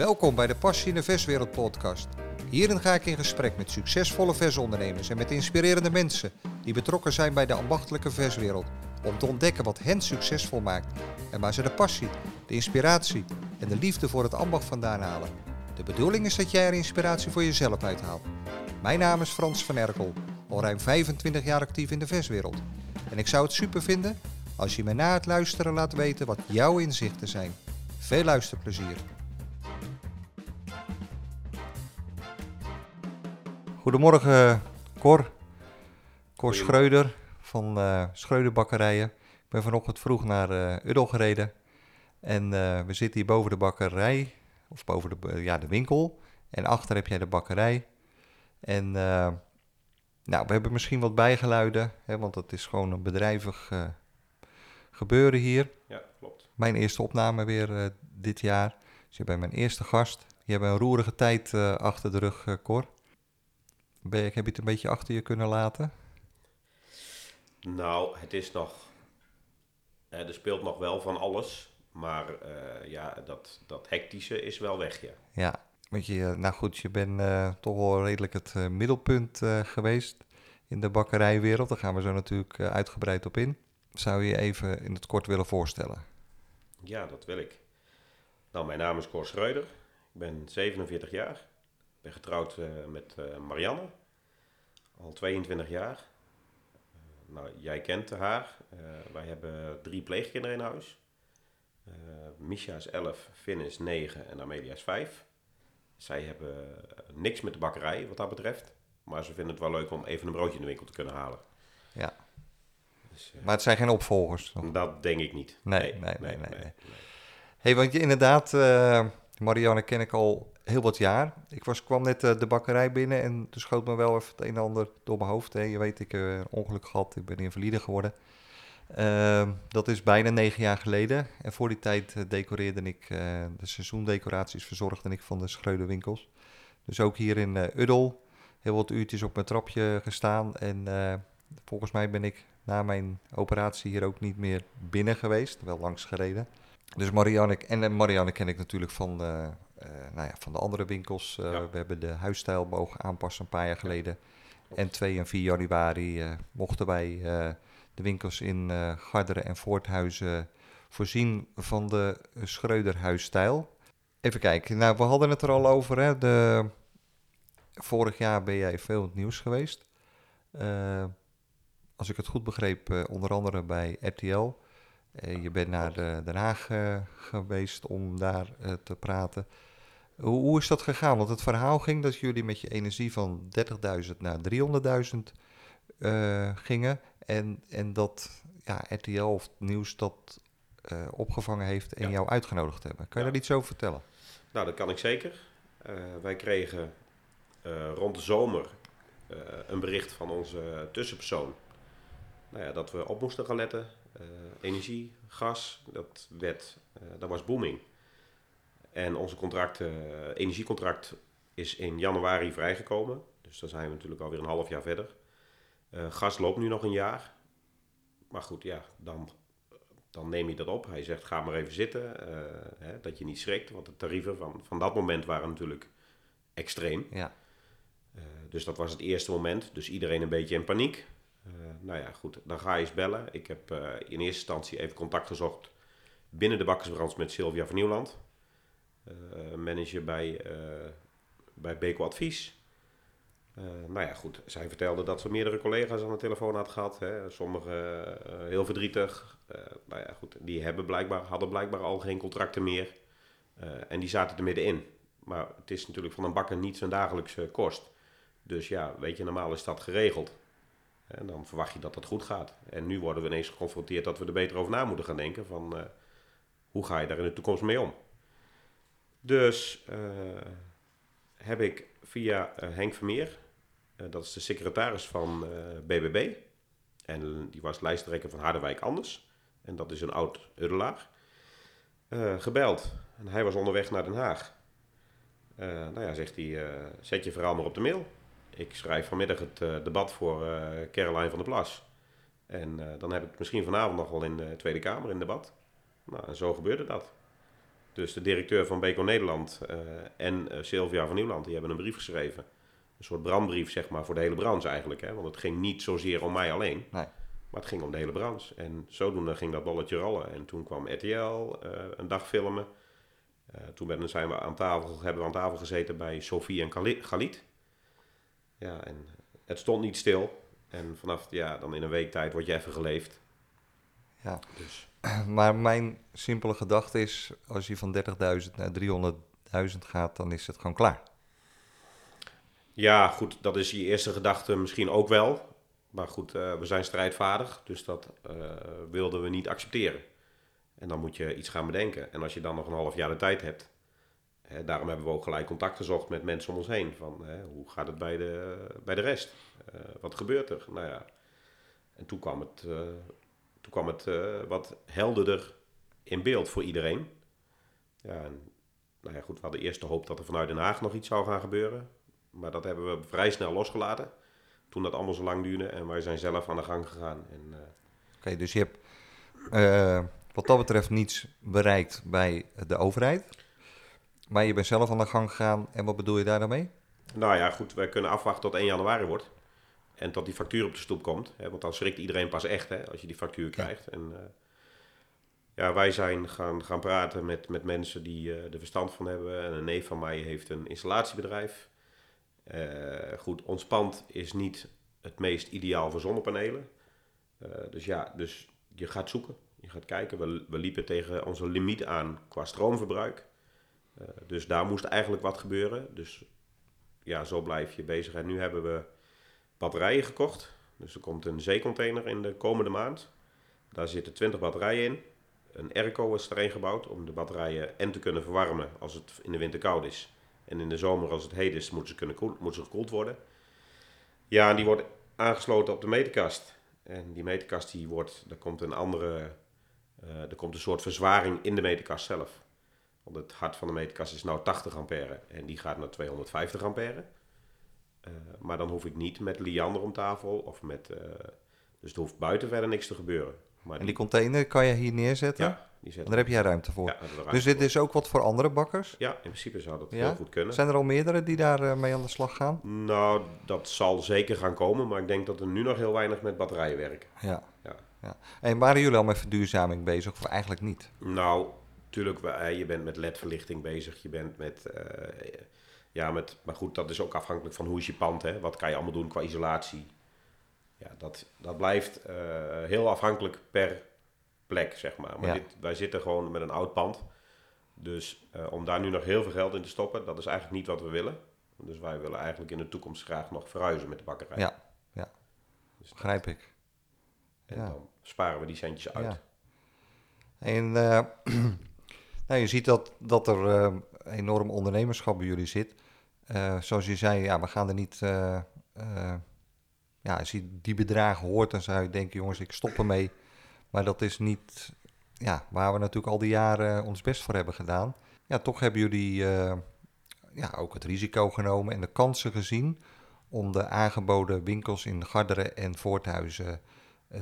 Welkom bij de Passie in de Verswereld podcast. Hierin ga ik in gesprek met succesvolle versondernemers en met inspirerende mensen die betrokken zijn bij de ambachtelijke verswereld. Om te ontdekken wat hen succesvol maakt en waar ze de passie, de inspiratie en de liefde voor het ambacht vandaan halen. De bedoeling is dat jij er inspiratie voor jezelf uithaalt. Mijn naam is Frans van Erkel, al ruim 25 jaar actief in de verswereld. En ik zou het super vinden als je me na het luisteren laat weten wat jouw inzichten zijn. Veel luisterplezier. Goedemorgen Cor. Cor Schreuder van uh, Schreuder Bakkerijen. Ik ben vanochtend vroeg naar uh, Uddel gereden. En uh, we zitten hier boven de bakkerij, of boven de, ja, de winkel. En achter heb jij de bakkerij. En nou, we hebben misschien wat bijgeluiden, hè, want het is gewoon een bedrijvig gebeuren hier. Ja, klopt. Mijn eerste opname weer dit jaar. Dus je bent mijn eerste gast. Je hebt een roerige tijd achter de rug, Cor. Ben je, heb je het een beetje achter je kunnen laten? Nou, het is nog. Eh, er speelt nog wel van alles. Maar uh, ja, dat, dat hectische is wel weg, ja. Ja, weet je, nou goed, je bent uh, toch wel redelijk het uh, middelpunt geweest in de bakkerijwereld. Daar gaan we zo natuurlijk uitgebreid op in. Zou je je even in het kort willen voorstellen? Ja, dat wil ik. Nou, mijn naam is Cor Schreuder. Ik ben 47 jaar. Ik ben getrouwd met Marianne. Al 22 jaar nou, jij kent haar. Wij hebben drie pleegkinderen in huis. Misha is 11, Finn is 9 en Amelia is 5. Zij hebben niks met de bakkerij wat dat betreft. Maar ze vinden het wel leuk om even een broodje in de winkel te kunnen halen. Ja. Dus, uh, maar het zijn geen opvolgers? Toch? Dat denk ik niet. Nee, nee, nee. nee, nee, nee. hey, want je inderdaad, Marianne ken ik al heel wat jaar. Ik was, kwam net uh, de bakkerij binnen en toen schoot me wel even het een en ander door mijn hoofd. Hè. Je weet, ik heb een ongeluk gehad, ik ben invalide geworden. Uh, dat is bijna negen jaar geleden. En voor die tijd uh, decoreerde ik, uh, de seizoendecoraties verzorgde ik van de Schreuderwinkels. Dus ook hier in Uddel, heel wat uurtjes op mijn trapje gestaan. En volgens mij ben ik na mijn operatie hier ook niet meer binnen geweest, wel langs gereden. Dus Marianne, en Marianne ken ik natuurlijk van nou ja, van de andere winkels. Ja. We hebben de huisstijl mogen aanpassen een paar jaar geleden. En 2 en 4 januari uh, mochten wij de winkels in Garderen en Voorthuizen voorzien van de Schreuderhuisstijl. Even kijken, nou we hadden het er al over. Hè? De, vorig jaar ben jij veel in het nieuws geweest. als ik het goed begreep, onder andere bij RTL. je bent naar de, Den Haag geweest om daar te praten. Hoe, hoe, is dat gegaan? Want het verhaal ging dat jullie met je energie van 30.000 naar 300.000 uh, gingen. En, en dat ja, RTL of nieuws dat uh, opgevangen heeft en ja. jou uitgenodigd hebben. Kan je ja. daar iets over vertellen? Nou, dat kan ik zeker. Uh, wij kregen rond de zomer een bericht van onze tussenpersoon. Nou ja, dat we op moesten gaan letten. energie, gas, dat, werd, dat was booming. En onze contract, uh, energiecontract is in januari vrijgekomen. Dus dan zijn we natuurlijk alweer een half jaar verder. Uh, gas loopt nu nog een jaar. Maar goed, ja, dan, dan neem je dat op. Hij zegt, ga maar even zitten. Uh, hè, dat je niet schrikt. Want de tarieven van, van dat moment waren natuurlijk extreem. Ja. dus dat was het eerste moment. Dus iedereen een beetje in paniek. nou ja, goed, dan ga je eens bellen. Ik heb in eerste instantie even contact gezocht binnen de bakkersbranche met Sylvia van Nieuwland. Uh, manager bij, uh, bij Beko Advies. Uh, nou ja, goed. Zij vertelde dat ze meerdere collega's aan de telefoon had gehad. Hè. Sommigen heel verdrietig. nou ja, goed. Die hebben blijkbaar, hadden blijkbaar al geen contracten meer. en die zaten er middenin. Maar het is natuurlijk van een bakker niet zijn dagelijkse kost. Dus ja, weet je, normaal is dat geregeld. En dan verwacht je dat dat goed gaat. En nu worden we ineens geconfronteerd dat we er beter over na moeten gaan denken. Van hoe ga je daar in de toekomst mee om? Dus uh, heb ik via uh, Henk Vermeer, uh, dat is de secretaris van BBB, en die was lijsttrekker van Harderwijk Anders, en dat is een oud Uddelaar, gebeld. En hij was onderweg naar Den Haag. nou ja, zegt hij, zet je verhaal maar op de mail. Ik schrijf vanmiddag het debat voor Caroline van der Plas. En dan heb ik het misschien vanavond nog wel in de Tweede Kamer in debat. Nou, en zo gebeurde dat. Dus de directeur van Beko Nederland eh, en uh, Sylvia van Nieuwland, die hebben een brief geschreven. Een soort brandbrief, zeg maar, voor de hele branche eigenlijk. Hè? Want het ging niet zozeer om mij alleen. Nee. Maar het ging om de hele branche. En zodoende ging dat bolletje rollen. En toen kwam RTL uh, een dag filmen. toen zijn we aan tafel, hebben we aan tafel gezeten bij Sofie en Galit. Ja, en het stond niet stil. En vanaf, ja, dan in een week tijd word je even geleefd. Ja. Dus. Maar mijn simpele gedachte is, als je van 30.000 naar 300.000 gaat, dan is het gewoon klaar. Ja, goed, dat is je eerste gedachte misschien ook wel. Maar goed, uh, we zijn strijdvaardig, dus dat uh, wilden we niet accepteren. En dan moet je iets gaan bedenken. En als je dan nog een half jaar de tijd hebt, hè, daarom hebben we ook gelijk contact gezocht met mensen om ons heen. Van hè, hoe gaat het bij de, bij de rest? Uh, wat gebeurt er? Nou ja, en toen kwam het toen kwam het uh, wat helderder in beeld voor iedereen. Ja, en, nou ja, goed, we hadden eerst de hoop dat er vanuit Den Haag nog iets zou gaan gebeuren. Maar dat hebben we vrij snel losgelaten. Toen dat allemaal zo lang duurde en wij zijn zelf aan de gang gegaan. Uh... Oké, dus je hebt uh, wat dat betreft niets bereikt bij de overheid. Maar je bent zelf aan de gang gegaan en wat bedoel je daar dan mee? Nou ja, goed, wij kunnen afwachten tot 1 januari wordt. En tot die factuur op de stoep komt. Hè, want dan schrikt iedereen pas echt hè, als je die factuur krijgt. Ja. En, uh, ja, wij zijn gaan, gaan praten met, met mensen die uh, er verstand van hebben. En een neef van mij heeft een installatiebedrijf. Uh, goed, ons pand is niet het meest ideaal voor zonnepanelen. dus ja, dus je gaat zoeken. Je gaat kijken. We, we liepen tegen onze limiet aan qua stroomverbruik. dus daar moest eigenlijk wat gebeuren. Dus ja, zo blijf je bezig. En nu hebben we batterijen gekocht. Dus er komt een zeecontainer in de komende maand. Daar zitten 20 batterijen in. Een airco is erin gebouwd om de batterijen en te kunnen verwarmen als het in de winter koud is. En in de zomer als het heet is, moeten ze, kunnen koel, moeten ze gekoeld worden. Ja, en die wordt aangesloten op de meterkast. En die meterkast die wordt, er komt een andere, uh, er komt een soort verzwaring in de meterkast zelf. Want het hart van de meterkast is nou 80 ampère en die gaat naar 250 ampère. Uh, maar dan hoef ik niet met Liander om tafel of met. Uh, dus er hoeft buiten verder niks te gebeuren. Maar en die, container kan je hier neerzetten? Ja, die. Daar heb jij ruimte voor. Ja, ruimte dus dit is ook wat voor andere bakkers? Ja, in principe zou dat ja? heel goed kunnen. Zijn er al meerdere die daar uh, mee aan de slag gaan? Nou, dat zal zeker gaan komen, maar ik denk dat er nu nog heel weinig met batterijen werken. Ja. ja. ja. En waren jullie al met verduurzaming bezig of eigenlijk niet? Nou, natuurlijk, je bent met LED-verlichting bezig, je bent met ja, met, maar goed, dat is ook afhankelijk van hoe is je pand. Hè? Wat kan je allemaal doen qua isolatie? Ja, dat, dat blijft uh, heel afhankelijk per plek, zeg maar. Maar Ja. dit, wij zitten gewoon met een oud pand. Dus uh, om daar nu nog heel veel geld in te stoppen, dat is eigenlijk niet wat we willen. Dus wij willen eigenlijk in de toekomst graag nog verhuizen met de bakkerij. Ja, ja. Dus begrijp ik. En Ja. dan sparen we die centjes uit. Ja. En eh, nou, je ziet dat, dat er eh, enorm ondernemerschap bij jullie zit. Eh, zoals je zei, ja, we gaan er niet. eh, eh, ja, als je die bedragen hoort, dan zou je denken, jongens, ik stop ermee. Maar dat is niet ja, waar we natuurlijk al die jaren ons best voor hebben gedaan. Ja, toch hebben jullie ja, ook het risico genomen en de kansen gezien om de aangeboden winkels in Garderen en Voorthuizen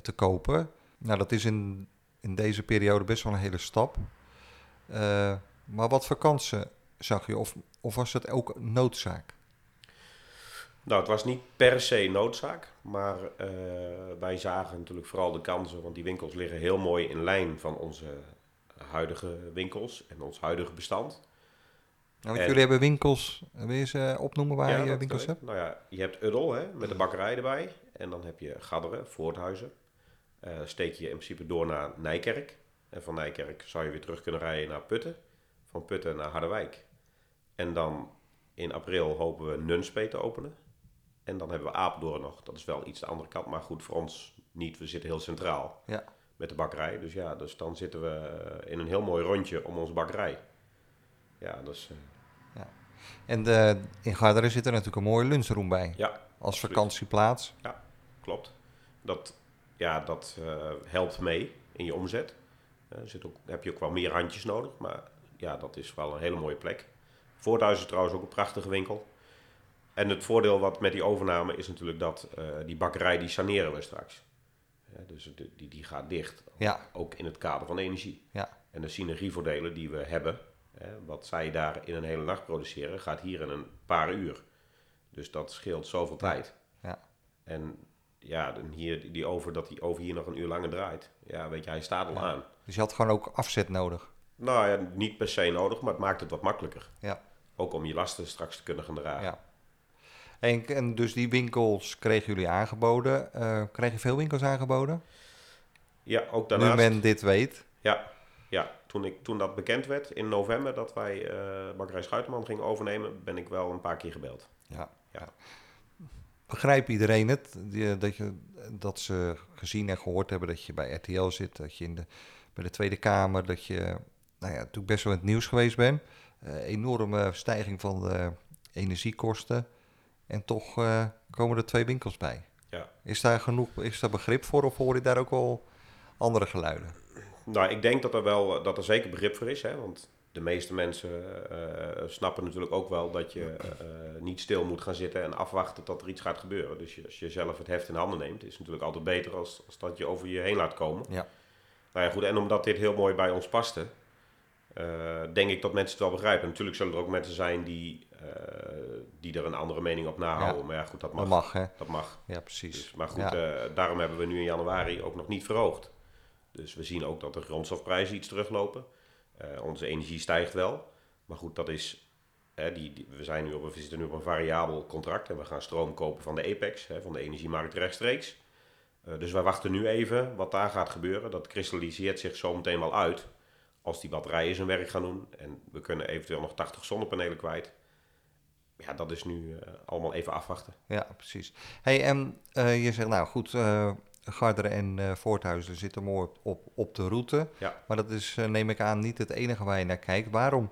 te kopen. Nou, dat is in, in deze periode best wel een hele stap. Maar wat voor kansen zag je? Of, of was het ook noodzaak? Nou, het was niet per se noodzaak, maar eh, wij zagen natuurlijk vooral de kansen, want die winkels liggen heel mooi in lijn van onze huidige winkels en ons huidige bestand. Nou, want En- jullie hebben winkels, wil je ze opnoemen waar Ja, je dat winkels hebt? Nou ja, je hebt Uddel hè, met de bakkerij erbij. En dan heb je Gadderen, Voorthuizen. Eh, steek je in principe door naar Nijkerk. En van Nijkerk zou je weer terug kunnen rijden naar Putten. Van Putten naar Harderwijk. En dan in april hopen we Nunspeet te openen. En dan hebben we Apeldoorn nog. Dat is wel iets de andere kant, maar goed voor ons niet. We zitten heel centraal Ja. met de bakkerij. Dus ja, dus dan zitten we eh, in een heel mooi rondje om onze bakkerij. Ja, dus eh, En de, in Garderen zit er natuurlijk een mooie lunchroom bij. ja, Als absoluut. vakantieplaats. klopt. Dat, ja, dat eh, helpt mee in je omzet. Er zit ook, heb je ook wel meer handjes nodig, maar ja, dat is wel een hele mooie plek. Voorthuis is trouwens ook een prachtige winkel. En het voordeel wat met die overname is natuurlijk dat eh, die bakkerij die saneren we straks. Ja, dus die, die, die gaat dicht, Ja, ook in het kader van energie. Ja. En de synergievoordelen die we hebben, Hè, wat zij daar in een hele nacht produceren, gaat hier in een paar uur. Dus dat scheelt zoveel tijd. Ja. En ja, dan hier, die over, dat die over hier nog een uur langer draait. Ja, weet je, hij staat al Ja. aan. Dus je had gewoon ook afzet nodig. Nou ja, niet per se nodig, maar het maakt het wat makkelijker. Ja. Ook om je lasten straks te kunnen gaan dragen. Ja. En, en dus die winkels kregen jullie aangeboden. Eh kreeg je veel winkels aangeboden? Ja, ook Nu daarnaast. men dit weet. Ja, ja toen, ik, toen dat bekend werd in november dat wij eh Bakkerij Schuiterman gingen overnemen, ben ik wel een paar keer gebeld. Ja. Ja. Begrijpt iedereen het? Die, dat, je, dat ze gezien en gehoord hebben dat je bij RTL zit, dat je in de, bij de Tweede Kamer, dat je nou ja, natuurlijk best wel in het nieuws geweest bent. Eh, enorme stijging van de energiekosten. En toch eh, komen er twee winkels bij. Ja. Is daar genoeg is daar begrip voor of hoor je daar ook wel andere geluiden? Nou, ik denk dat er wel dat er zeker begrip voor is, hè, want de meeste mensen eh, snappen natuurlijk ook wel dat je eh, niet stil moet gaan zitten en afwachten tot er iets gaat gebeuren. Dus je, als je zelf het heft in handen neemt, is het natuurlijk altijd beter als, als dat je over je heen laat komen. Ja. Nou ja, goed, en omdat dit heel mooi bij ons paste, eh, denk ik dat mensen het wel begrijpen. Natuurlijk zullen er ook mensen zijn die, eh, die er een andere mening op nahouden. Ja. Maar ja, goed, dat mag. Dat mag, hè? Dat mag. Ja, precies. Dus, maar goed, Ja. eh, daarom hebben we nu in januari ook nog niet verhoogd. Dus we zien ook dat de grondstofprijzen iets teruglopen. Eh, onze energie stijgt wel. Maar goed, dat is. Hè, die, die- we, zijn nu op, we zitten nu op een variabel contract en we gaan stroom kopen van de Apex, hè, van de energiemarkt rechtstreeks. Eh, dus wij wachten nu even wat daar gaat gebeuren. Dat kristalliseert zich zo meteen wel uit. Als die batterijen zijn werk gaan doen en we kunnen eventueel nog 80 zonnepanelen kwijt. Ja, dat is nu eh, allemaal even afwachten. Ja, precies. Hey, en eh, je zegt, nou goed, eh Garderen en Voorthuizen zitten mooi op, op, op de route. Ja. Maar dat is, neem ik aan, niet het enige waar je naar kijkt. Waarom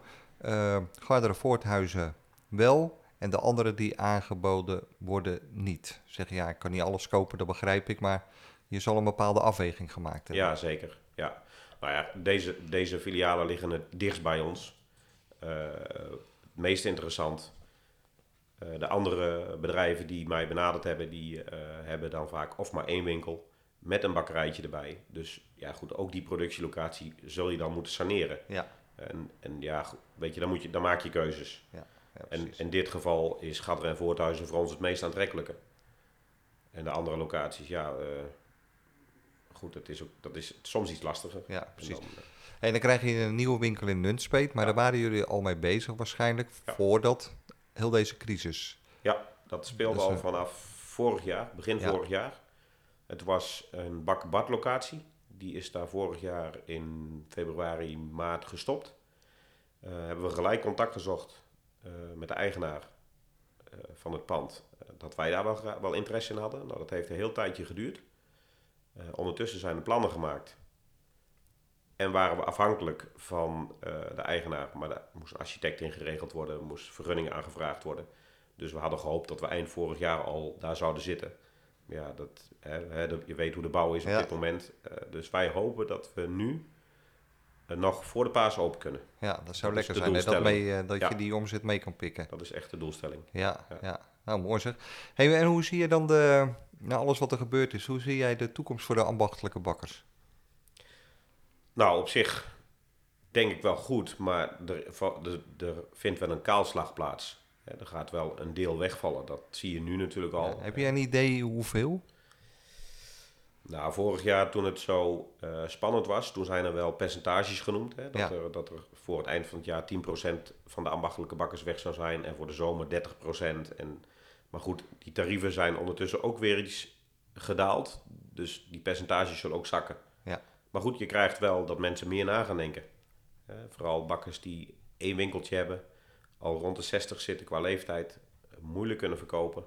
Garderen Voorthuizen wel en de andere die aangeboden worden niet? Zeg je, ja, ik kan niet alles kopen, dat begrijp ik, maar je zal een bepaalde afweging gemaakt hebben. Ja, zeker. Ja. Nou ja, deze, deze filialen liggen het dichtst bij ons. Eh, het meest interessant. Eh, de andere bedrijven die mij benaderd hebben, die eh, hebben dan vaak of maar één winkel met een bakkerijtje erbij. Dus ja, goed, ook die productielocatie zul je dan moeten saneren. Ja, En, en ja, goed, weet je, dan, moet je, dan maak je keuzes. ja En precies. in dit geval is Gadder en Voorthuizen voor ons het meest aantrekkelijke. En de andere locaties, ja, eh, goed, dat is, ook, dat is soms iets lastiger. ja, En precies. dan, eh, En dan krijg je een nieuwe winkel in Nunspeet, maar Ja. daar waren jullie al mee bezig waarschijnlijk, Ja. voordat heel deze crisis. ja, dat speelde is, al eh, vanaf vorig jaar, begin vorig jaar. Het was een bak-bad locatie. Die is daar vorig jaar in februari, maart gestopt. Eh, hebben we gelijk contact gezocht met de eigenaar van het pand. dat wij daar wel, wel interesse in hadden. Nou, dat heeft een heel tijdje geduurd. Eh, ondertussen zijn de plannen gemaakt. En waren we afhankelijk van eh, de eigenaar. Maar daar moest een architect in geregeld worden. Er moest vergunningen aangevraagd worden. Dus we hadden gehoopt dat we eind vorig jaar al daar zouden zitten. Ja, dat, hè, je weet hoe de bouw is op Ja. dit moment. Eh, dus wij hopen dat we nu nog voor de paas open kunnen. Ja, dat zou Dat lekker zijn, hè, dat, mee, dat Ja. je die omzet mee kan pikken. Dat is echt de doelstelling. Ja, ja. Ja. nou mooi zeg. Hey, en hoe zie je dan de, nou, alles wat er gebeurd is, hoe zie jij de toekomst voor de ambachtelijke bakkers? Nou, op zich denk ik wel goed, maar er, er, er vindt wel een kaalslag plaats. Er gaat wel een deel wegvallen. Dat zie je nu natuurlijk al. Ja, heb je een idee hoeveel? Nou, vorig jaar toen het zo eh, spannend was, toen zijn er wel percentages genoemd. Hè, dat, Ja. er, dat er voor het eind van het jaar 10% van de ambachtelijke bakkers weg zou zijn en voor de zomer 30%. En, maar goed, die tarieven zijn ondertussen ook weer iets gedaald. Dus die percentages zullen ook zakken. Ja. Maar goed, je krijgt wel dat mensen meer na gaan denken. Eh, vooral bakkers die één winkeltje hebben, al rond de 60 zitten qua leeftijd, moeilijk kunnen verkopen.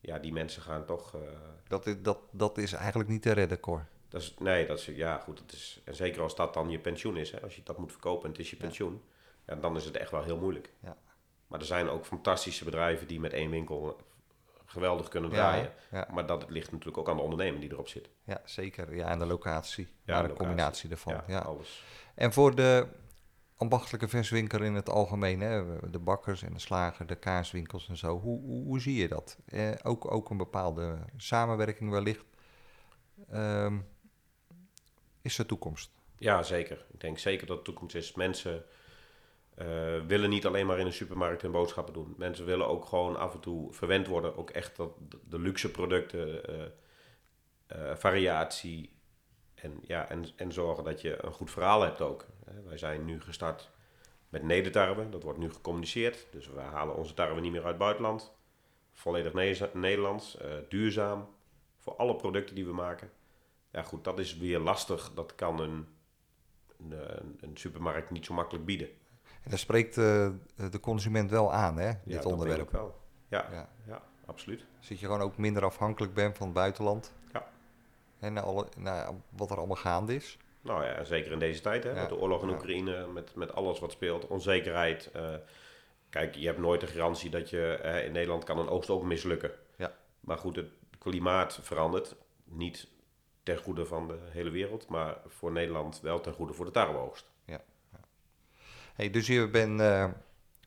Ja, die mensen gaan toch... eh, Dat is, dat, dat is eigenlijk niet te redden, Cor. dat is, nee, dat is, ja goed, dat is, en zeker als dat dan je pensioen is, hè, als je dat moet verkopen en het is je Ja. pensioen, ja, dan is het echt wel heel moeilijk. Ja. Maar er zijn ook fantastische bedrijven die met één winkel geweldig kunnen draaien. ja. Maar dat ligt natuurlijk ook aan de ondernemer die erop zit. Ja, zeker. Ja, en de locatie. Ja, Ja, de locatie. combinatie ervan. ja, Ja, alles. En voor de ambachtelijke verswinkel in het algemeen, hè, de bakkers en de slager, de kaaswinkels en zo, hoe, hoe, hoe zie je dat? Eh, ook, ook een bepaalde samenwerking wellicht. Ehm, is er toekomst? Ja, zeker. Ik denk zeker dat de toekomst is. Mensen Uh, willen niet alleen maar in een supermarkt hun boodschappen doen. Mensen willen ook gewoon af en toe verwend worden. Ook echt dat, de luxe producten, variatie. En, ja, en, en zorgen dat je een goed verhaal hebt ook. wij zijn nu gestart met nedertarwe. Dat wordt nu gecommuniceerd. Dus we halen onze tarwe niet meer uit het buitenland. Volledig Nederlands, duurzaam. Voor alle producten die we maken. Ja goed, dat is weer lastig. Dat kan een, een, een supermarkt niet zo makkelijk bieden. En dat spreekt uh, de consument wel aan, hè, dit ja, onderwerp. wel. Ja, ja. ja, absoluut. Zit je gewoon ook minder afhankelijk bent van het buitenland. Ja. En alle, nou, wat er allemaal gaande is. Nou ja, zeker in deze tijd, hè, met de oorlog in Oekraïne, met, met alles wat speelt, onzekerheid. Uh, kijk, je hebt nooit de garantie dat je uh, in Nederland kan een oogst ook mislukken. Ja. Maar goed, het klimaat verandert. Niet ten goede van de hele wereld, maar voor Nederland wel ten goede voor de tarweoogst. Hey, dus je bent uh,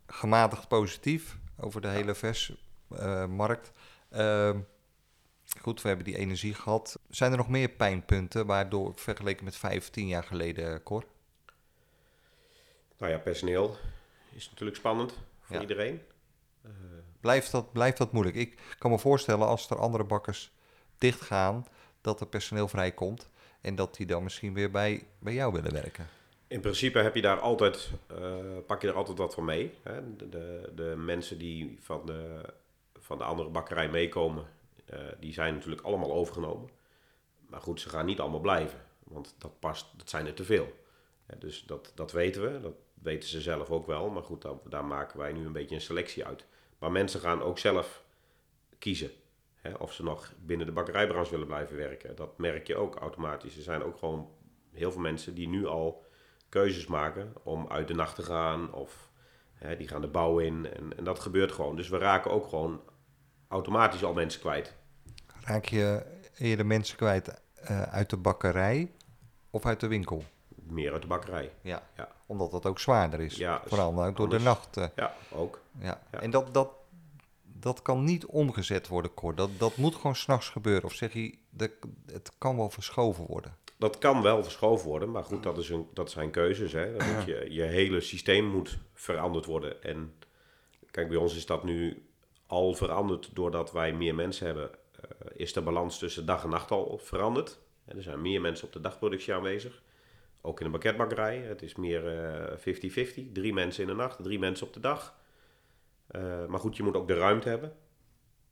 gematigd positief over de hele versmarkt. Uh, goed, we hebben die energie gehad. Zijn er nog meer pijnpunten waardoor vergeleken met 15 jaar geleden, Cor? Nou ja, personeel is natuurlijk spannend voor iedereen. Uh, blijft, dat, blijft dat moeilijk? Ik kan me voorstellen als er andere bakkers dichtgaan, dat er personeel vrijkomt en dat die dan misschien weer bij, bij jou willen werken. In principe heb je daar altijd, uh, pak je er altijd wat van mee. Hè? De, de, mensen die van de, van de andere bakkerij meekomen, uh, die zijn natuurlijk allemaal overgenomen. Maar goed, ze gaan niet allemaal blijven, want dat past, dat zijn er te veel. Dus dat, dat weten we, dat weten ze zelf ook wel. Maar goed, daar, daar maken wij nu een beetje een selectie uit. Maar mensen gaan ook zelf kiezen. Hè, of ze nog binnen de bakkerijbranche willen blijven werken. Dat merk je ook automatisch. Er zijn ook gewoon heel veel mensen die nu al keuzes maken om uit de nacht te gaan. Of hè, die gaan de bouw in. En, en dat gebeurt gewoon. Dus we raken ook gewoon automatisch al mensen kwijt. Raak je eerder mensen kwijt uh, uit de bakkerij of uit de winkel? Meer uit de bakkerij. Ja, ja. omdat dat ook zwaarder is. Ja, Vooral ook door de nacht. Uh. Ja, ook. Ja. ja. En dat, dat, dat kan niet omgezet worden, Cor. Dat, dat moet gewoon s'nachts gebeuren. Of zeg je, dat, het kan wel verschoven worden? Dat kan wel verschoven worden, maar goed, dat, is een, dat zijn keuzes. Hè. Dat je, je hele systeem moet veranderd worden. En kijk, bij ons is dat nu al veranderd doordat wij meer mensen hebben. Uh, is de balans tussen dag en nacht al veranderd. En er zijn meer mensen op de dagproductie aanwezig. Ook in de banketbakkerij. Het is meer 50-50. Uh, drie mensen in de nacht, drie mensen op de dag. Uh, maar goed, je moet ook de ruimte hebben.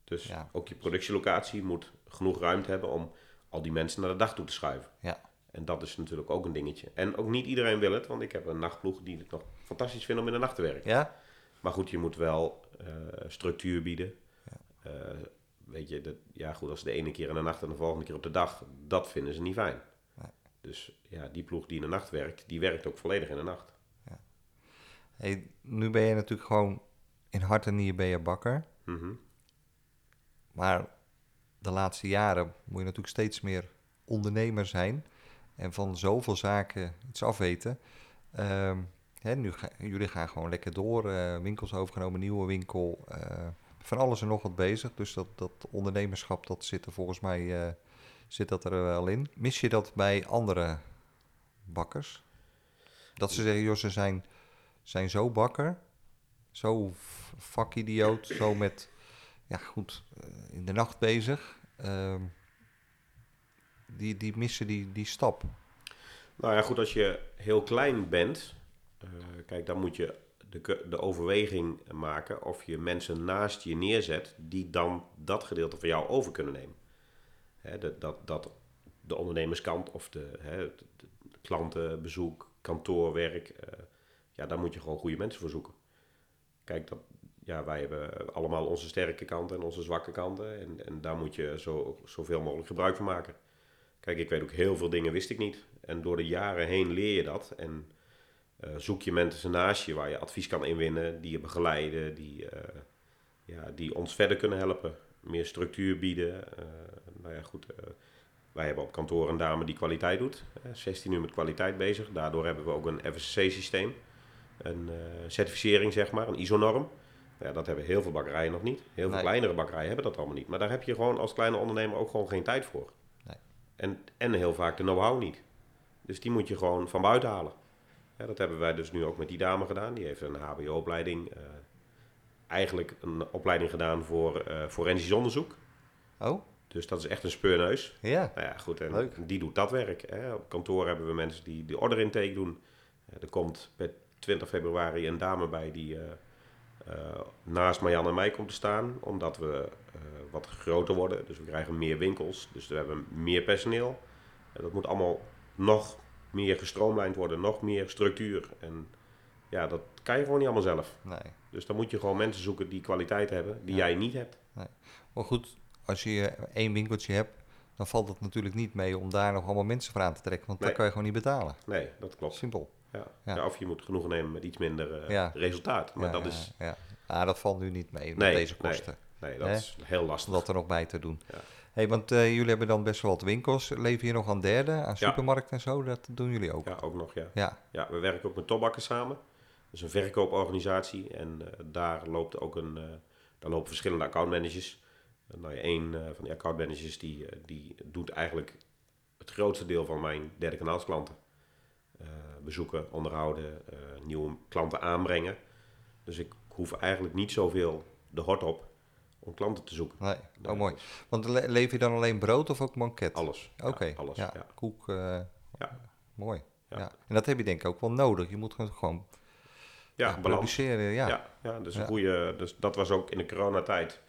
Dus ja. ook je productielocatie moet genoeg ruimte hebben om al die mensen naar de dag toe te schuiven. Ja. En dat is natuurlijk ook een dingetje. En ook niet iedereen wil het, want ik heb een nachtploeg die het nog fantastisch vindt om in de nacht te werken. Ja? Maar goed, je moet wel uh, structuur bieden. Ja. Uh, weet je, dat, ja goed, als de ene keer in de nacht en de volgende keer op de dag, dat vinden ze niet fijn. Nee. Dus ja, die ploeg die in de nacht werkt, die werkt ook volledig in de nacht. Ja. Hey, nu ben je natuurlijk gewoon in hart en nieren ben je bakker. Mm Maar de laatste jaren moet je natuurlijk steeds meer ondernemer zijn en van zoveel zaken iets afweten. Um, hè, nu jullie gaan gewoon lekker door, uh, winkels overgenomen, nieuwe winkel, uh, van alles en nog wat bezig. Dus dat, dat ondernemerschap, dat zit er volgens mij uh, zit dat er wel in. Mis je dat bij andere bakkers? Dat ze zeggen, joh, ze zijn, zijn zo bakker, zo vakidioot, zo met, ja goed, in de nacht bezig. Uh, die, die missen die, die stap. Nou ja, goed, als je heel klein bent, uh, kijk, dan moet je de, de overweging maken of je mensen naast je neerzet die dan dat gedeelte van jou over kunnen nemen. Hè, dat, dat, dat de ondernemerskant of de, hè, klantenbezoek, kantoorwerk, uh, ja, daar moet je gewoon goede mensen voor zoeken. Kijk, dat, ja, wij hebben allemaal onze sterke kanten en onze zwakke kanten. En, en daar moet je zo, zoveel mogelijk gebruik van maken. Kijk, ik weet ook heel veel dingen wist ik niet. En door de jaren heen leer je dat. En uh, zoek je mensen naast je waar je advies kan inwinnen, die je begeleiden, die, uh, ja, die ons verder kunnen helpen. Meer structuur bieden. Uh, nou ja, goed. wij hebben op kantoor een dame die kwaliteit doet. 16 uur met kwaliteit bezig. Daardoor hebben we ook een FSC-systeem. Een certificering, zeg maar, een ISO-norm. Ja, dat hebben heel veel bakkerijen nog niet. Heel veel nee. kleinere bakkerijen hebben dat allemaal niet. Maar daar heb je gewoon als kleine ondernemer ook gewoon geen tijd voor. Nee. En, en heel vaak de know-how niet. Dus die moet je gewoon van buiten halen. Ja, dat hebben wij dus nu ook met die dame gedaan. Die heeft een HBO-opleiding. eh, eigenlijk een opleiding gedaan voor eh, forensisch onderzoek. Oh, Dus dat is echt een speurneus. ja. Nou ja, goed. En Leuk. die doet dat werk. Hè. Op kantoor hebben we mensen die de order intake doen. Eh, er komt per 20 februari een dame bij die naast Marjan en mij komt te staan. Omdat we eh, wat groter worden. Dus we krijgen meer winkels. Dus we hebben meer personeel. En dat moet allemaal nog meer gestroomlijnd worden. Nog meer structuur. En ja, dat kan je gewoon niet allemaal zelf. Nee. Dus dan moet je gewoon mensen zoeken die kwaliteit hebben. Die Ja. jij niet hebt. Maar goed, als je één winkeltje hebt, dan valt het natuurlijk niet mee om daar nog allemaal mensen voor aan te trekken. Want Nee. dat kan je gewoon niet betalen. Nee, dat klopt. Simpel. Ja. Ja. Ja, of je moet genoegen nemen met iets minder eh, resultaat. Maar dat is Ja. Ah, dat valt nu niet mee met Nee, deze kosten. Nee, dat is heel lastig. Om dat er nog bij te doen. Ja. Hey, want eh, jullie hebben dan best wel wat winkels. Leven hier nog aan derde, aan supermarkten en zo? Dat doen jullie ook? Ja, ook nog, ja. Ja. ja. We werken ook met Tobakken samen. Dat is een verkooporganisatie. En eh, daar loopt ook een... daar lopen verschillende accountmanagers. Nou ja, één van die accountmanagers die, die doet eigenlijk het grootste deel van mijn derde kanaalsklanten. Eh, bezoeken, onderhouden, eh, nieuwe klanten aanbrengen. Dus ik hoef eigenlijk niet zoveel de hort op om klanten te zoeken. Nee. Oh, mooi. Want le- lever je dan alleen brood of ook banket? Alles. Oké. Ja, alles. Ja. Ja. Koek. eh, Ja. Mooi. Ja. En dat heb je denk ik ook wel nodig. Je moet gewoon, Ja, ja, produceren. Ja. Ja, ja, dus een goede. Dus dat was ook in de coronatijd.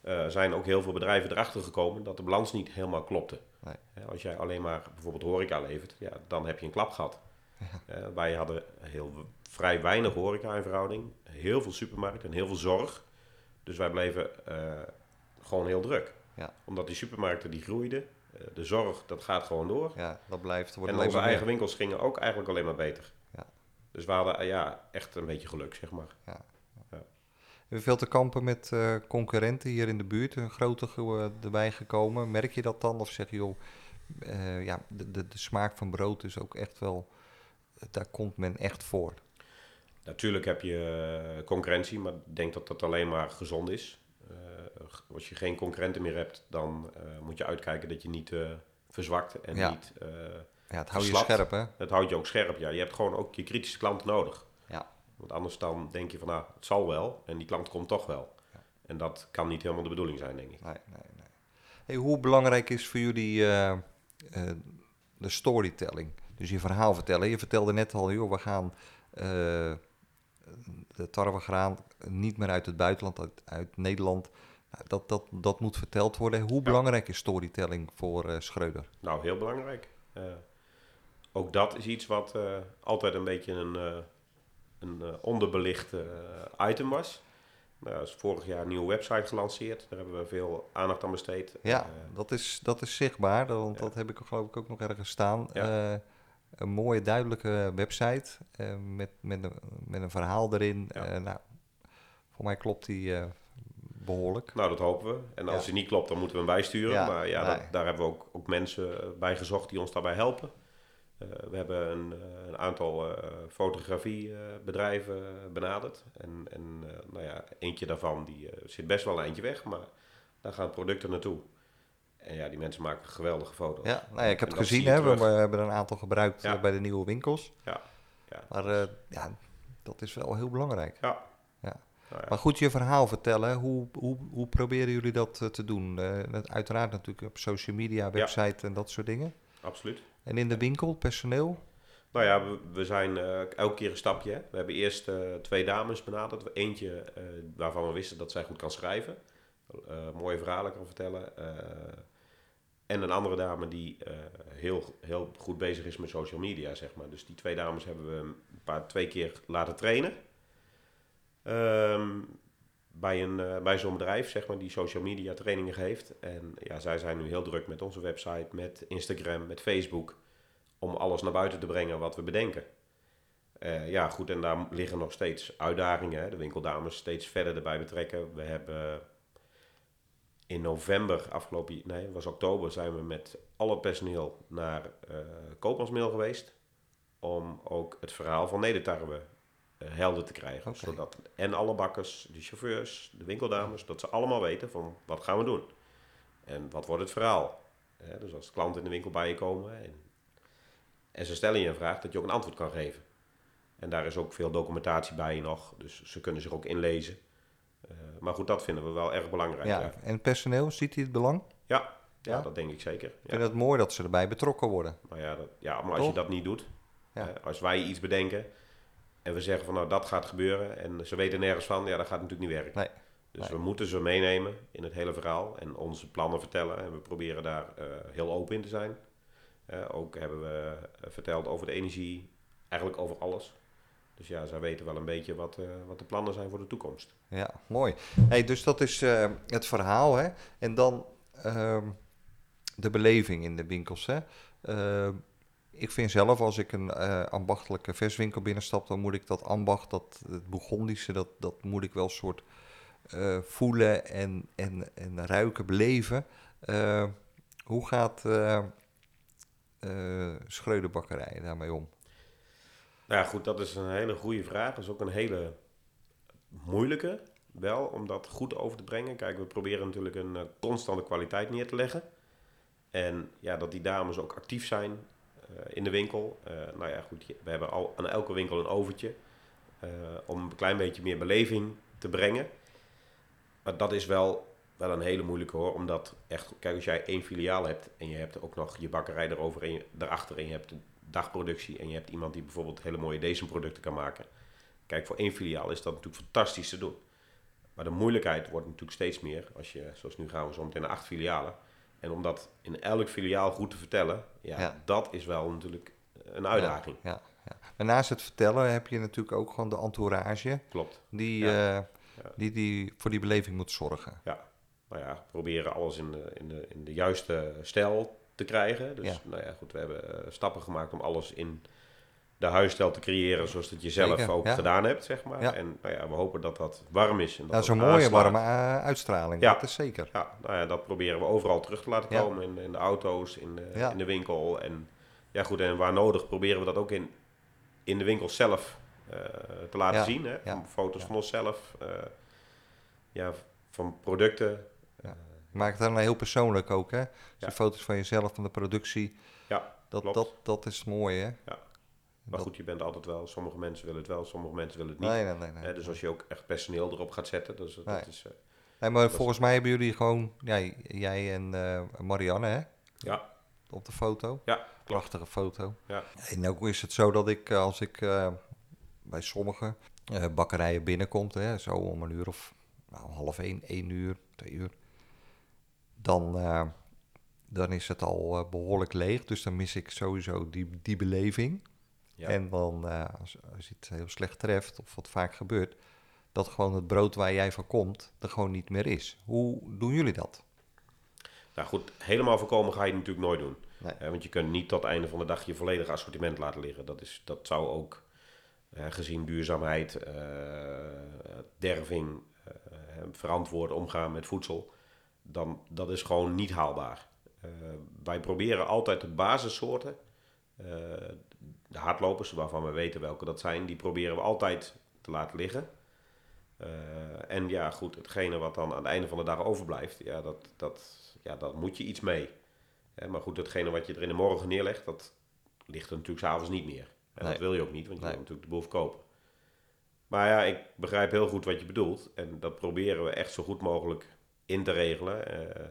eh zijn ook heel veel bedrijven erachter gekomen dat de balans niet helemaal klopte. Nee. Als jij alleen maar bijvoorbeeld horeca levert, ja, dan heb je een klap gehad. Eh, wij hadden heel, vrij weinig horeca in verhouding, heel veel supermarkten en heel veel zorg. Dus wij bleven eh, gewoon heel druk. Ja. Omdat die supermarkten die groeiden, eh, de zorg dat gaat gewoon door. Ja, dat blijft. Wordt En onze eigen meer. winkels gingen ook eigenlijk alleen maar beter. Ja. Dus we hadden ja, echt een beetje geluk, zeg maar. Heb je veel te kampen met concurrenten hier in de buurt? Een grote erbij gekomen. Merk je dat dan? Of zeg je, joh, ja, de, de, de smaak van brood is ook echt wel... Daar komt men echt voor. Natuurlijk heb je eh, concurrentie, maar ik denk dat dat alleen maar gezond is. Eh, als je geen concurrenten meer hebt, dan eh, moet je uitkijken dat je niet verzwakt en Ja. niet. Ja, het houdt je scherp, hè? het houdt je ook scherp. Ja. Je hebt gewoon ook je kritische klant nodig. Ja. Want anders dan denk je van, nou, het zal wel en die klant komt toch wel. En dat kan niet helemaal de bedoeling zijn, denk ik. Nee, nee, nee. Hey, hoe belangrijk is voor jullie de storytelling? Dus je verhaal vertellen. Je vertelde net al, joh, we gaan eh, de tarwegraan niet meer uit het buitenland, uit, uit Nederland. Nou, dat, dat, dat moet verteld worden. Hoe belangrijk is storytelling voor eh Schreuder? Nou, heel belangrijk. Eh, ook dat is iets wat altijd een beetje een, een onderbelicht item was. Nou, is vorig jaar een nieuwe website gelanceerd. Daar hebben we veel aandacht aan besteed. Ja, dat, is, dat is zichtbaar, dat- want ja. dat heb ik geloof ik ook nog ergens staan. Ja. Een mooie, duidelijke website eh, met, met, een, met een verhaal erin. Ja. Eh, nou, voor mij klopt die eh, behoorlijk. nou, dat hopen we. En als Ja. die niet klopt, dan moeten we hem bijsturen. Ja, maar ja, nee. dat- daar hebben we ook, ook mensen bij gezocht die ons daarbij helpen. We hebben een, een aantal fotografiebedrijven benaderd. En, en nou ja, eentje daarvan die, zit best wel een eindje weg, maar daar gaan producten naartoe. En ja, die mensen maken geweldige foto's. Ja, nou ja, ik heb En het gezien, hè, we, hebben er een aantal gebruikt Ja. eh, bij de nieuwe winkels. Ja, ja. Maar eh, ja, dat is wel heel belangrijk. Ja. Ja. Nou ja. Maar goed, je verhaal vertellen, hoe, hoe, hoe proberen jullie dat eh, te doen? Uiteraard natuurlijk op social media, website en dat soort dingen. absoluut. En in de winkel, personeel? Nou ja, we, we zijn elke keer een stapje. hè. We hebben eerst twee dames benaderd. Eentje waarvan we wisten dat zij goed kan schrijven. mooie verhalen kan vertellen. En een andere dame die eh, heel, heel goed bezig is met social media, zeg maar. Dus die twee dames hebben we een paar, twee keer laten trainen. Ehm, bij, een, eh, bij zo'n bedrijf, zeg maar, die social media trainingen geeft. En ja, zij zijn nu heel druk met onze website, met Instagram, met Facebook. Om alles naar buiten te brengen wat we bedenken. Eh, ja, goed, en daar liggen nog steeds uitdagingen. Hè? De winkeldames steeds verder erbij betrekken. We hebben in november, afgelopen, nee, was oktober, zijn we met al het personeel naar Koopmansmail geweest. Om ook het verhaal van Nedertarwe eh, helder te krijgen. Zodat en alle bakkers, de chauffeurs, de winkeldames, dat ze allemaal weten van wat gaan we doen. En wat wordt het verhaal. Dus als klanten in de winkel bij je komen en, en ze stellen je een vraag, dat je ook een antwoord kan geven. En daar is ook veel documentatie bij nog, dus ze kunnen zich ook inlezen. Uh, maar goed, dat vinden we wel erg belangrijk. Ja, ja. En personeel, ziet hij het belang? Ja, ja, Ja? dat denk ik zeker. Ik Ja. vind het mooi dat ze erbij betrokken worden. Maar, ja, dat, ja, maar als je dat niet doet, eh, als wij iets bedenken en we zeggen van nou dat gaat gebeuren en ze weten nergens van, ja, dat gaat natuurlijk niet werken. Nee. Dus Nee. we moeten ze meenemen in het hele verhaal en onze plannen vertellen. En we proberen daar eh, heel open in te zijn. Eh, ook hebben we eh, verteld over de energie, eigenlijk over alles. Dus ja, zij weten wel een beetje wat, eh, wat de plannen zijn voor de toekomst. Ja, mooi. Hey, dus dat is eh, het verhaal, hè? En dan ehm, de beleving in de winkels, hè? Ehm, ik vind zelf, als ik een eh, ambachtelijke verswinkel binnenstap, dan moet ik dat ambacht, dat het Bourgondische, dat, dat moet ik wel soort eh, voelen en, en, en ruiken, beleven. Eh, hoe gaat eh eh Schreuderbakkerij daarmee om? Nou ja, goed, dat is een hele goede vraag. Dat is ook een hele moeilijke, wel, om dat goed over te brengen. Kijk, we proberen natuurlijk een eh, constante kwaliteit neer te leggen. En ja, dat die dames ook actief zijn eh, in de winkel. Eh, nou ja, goed, we hebben al aan elke winkel een overtje. om een klein beetje meer beleving te brengen. Maar dat is wel, wel een hele moeilijke hoor. Omdat echt, kijk, als jij één filiaal hebt en je hebt ook nog je bakkerij erover en je, daarachter en je hebt dagproductie en je hebt iemand die bijvoorbeeld hele mooie producten kan maken. Kijk, voor één filiaal is dat natuurlijk fantastisch te doen. Maar de moeilijkheid wordt natuurlijk steeds meer als je, zoals nu gaan we zo meteen naar acht filialen. En om dat in elk filiaal goed te vertellen, ja, Ja. dat is wel natuurlijk een uitdaging. Ja, ja. Maar naast het vertellen heb je natuurlijk ook gewoon de entourage Klopt. die, eh, die, die voor die beleving moet zorgen. Ja, nou ja, proberen alles in de, in de, in de juiste stijl te krijgen. Dus Ja. nou ja, goed, we hebben eh, stappen gemaakt om alles in de huisstijl te creëren zoals dat je zelf Zeker, ook ja. gedaan hebt, zeg maar. Ja. En nou ja, we hopen dat dat warm is. En dat is een mooie aanslaat. warme eh, uitstraling, Ja. dat is zeker. Ja, nou ja, dat proberen we overal terug te laten Ja. komen. In, in de auto's, in de, Ja. in de winkel. En ja, goed, en waar nodig proberen we dat ook in, in de winkel zelf eh, te laten Ja. zien. Hè? Ja. Foto's Ja. van onszelf, ja, van producten. Je maakt het dan heel persoonlijk ook, hè? Dus Ja. de foto's van jezelf, van de productie. Ja, Dat, klopt. dat, dat is mooi, hè? Maar Dat- goed, je bent altijd wel, sommige mensen willen het wel, sommige mensen willen het niet. Nee, nee, nee. nee. Hè, dus als je ook echt personeel erop gaat zetten, dus dat Nee. is... eh, Nee, maar is- volgens mij hebben jullie gewoon, ja, jij en eh, Marianne, hè? ja, Op de foto. ja, klopt. Prachtige foto. Ja. En ook is het zo dat ik, eh, als ik bij sommige bakkerijen binnenkomt, hè, zo om een uur of nou, half één, één uur, twee uur, dan, eh, dan is het al eh, behoorlijk leeg. Dus dan mis ik sowieso die, die beleving. Ja. En dan, eh, als, als je het heel slecht treft, of wat vaak gebeurt, dat gewoon het brood waar jij van komt, er gewoon niet meer is. Hoe doen jullie dat? Nou goed, helemaal voorkomen ga je het natuurlijk nooit doen. Nee. Want je kunt niet tot het einde van de dag je volledige assortiment laten liggen. Dat, is, dat zou ook, eh, gezien duurzaamheid, eh, derving, verantwoord omgaan met voedsel, dan dat is gewoon niet haalbaar. Eh, wij proberen altijd de basissoorten, eh, de hardlopers, waarvan we weten welke dat zijn, die proberen we altijd te laten liggen. Eh, en ja, goed, hetgene wat dan aan het einde van de dag overblijft, ja, dat, dat, ja, daar moet je iets mee. Maar goed, hetgene wat je er in de morgen neerlegt, dat ligt er natuurlijk s'avonds niet meer. En Nee. dat wil je ook niet, want je Nee. wil natuurlijk de boel verkopen. Maar ja, ik begrijp heel goed wat je bedoelt. En dat proberen we echt zo goed mogelijk in te regelen. eh,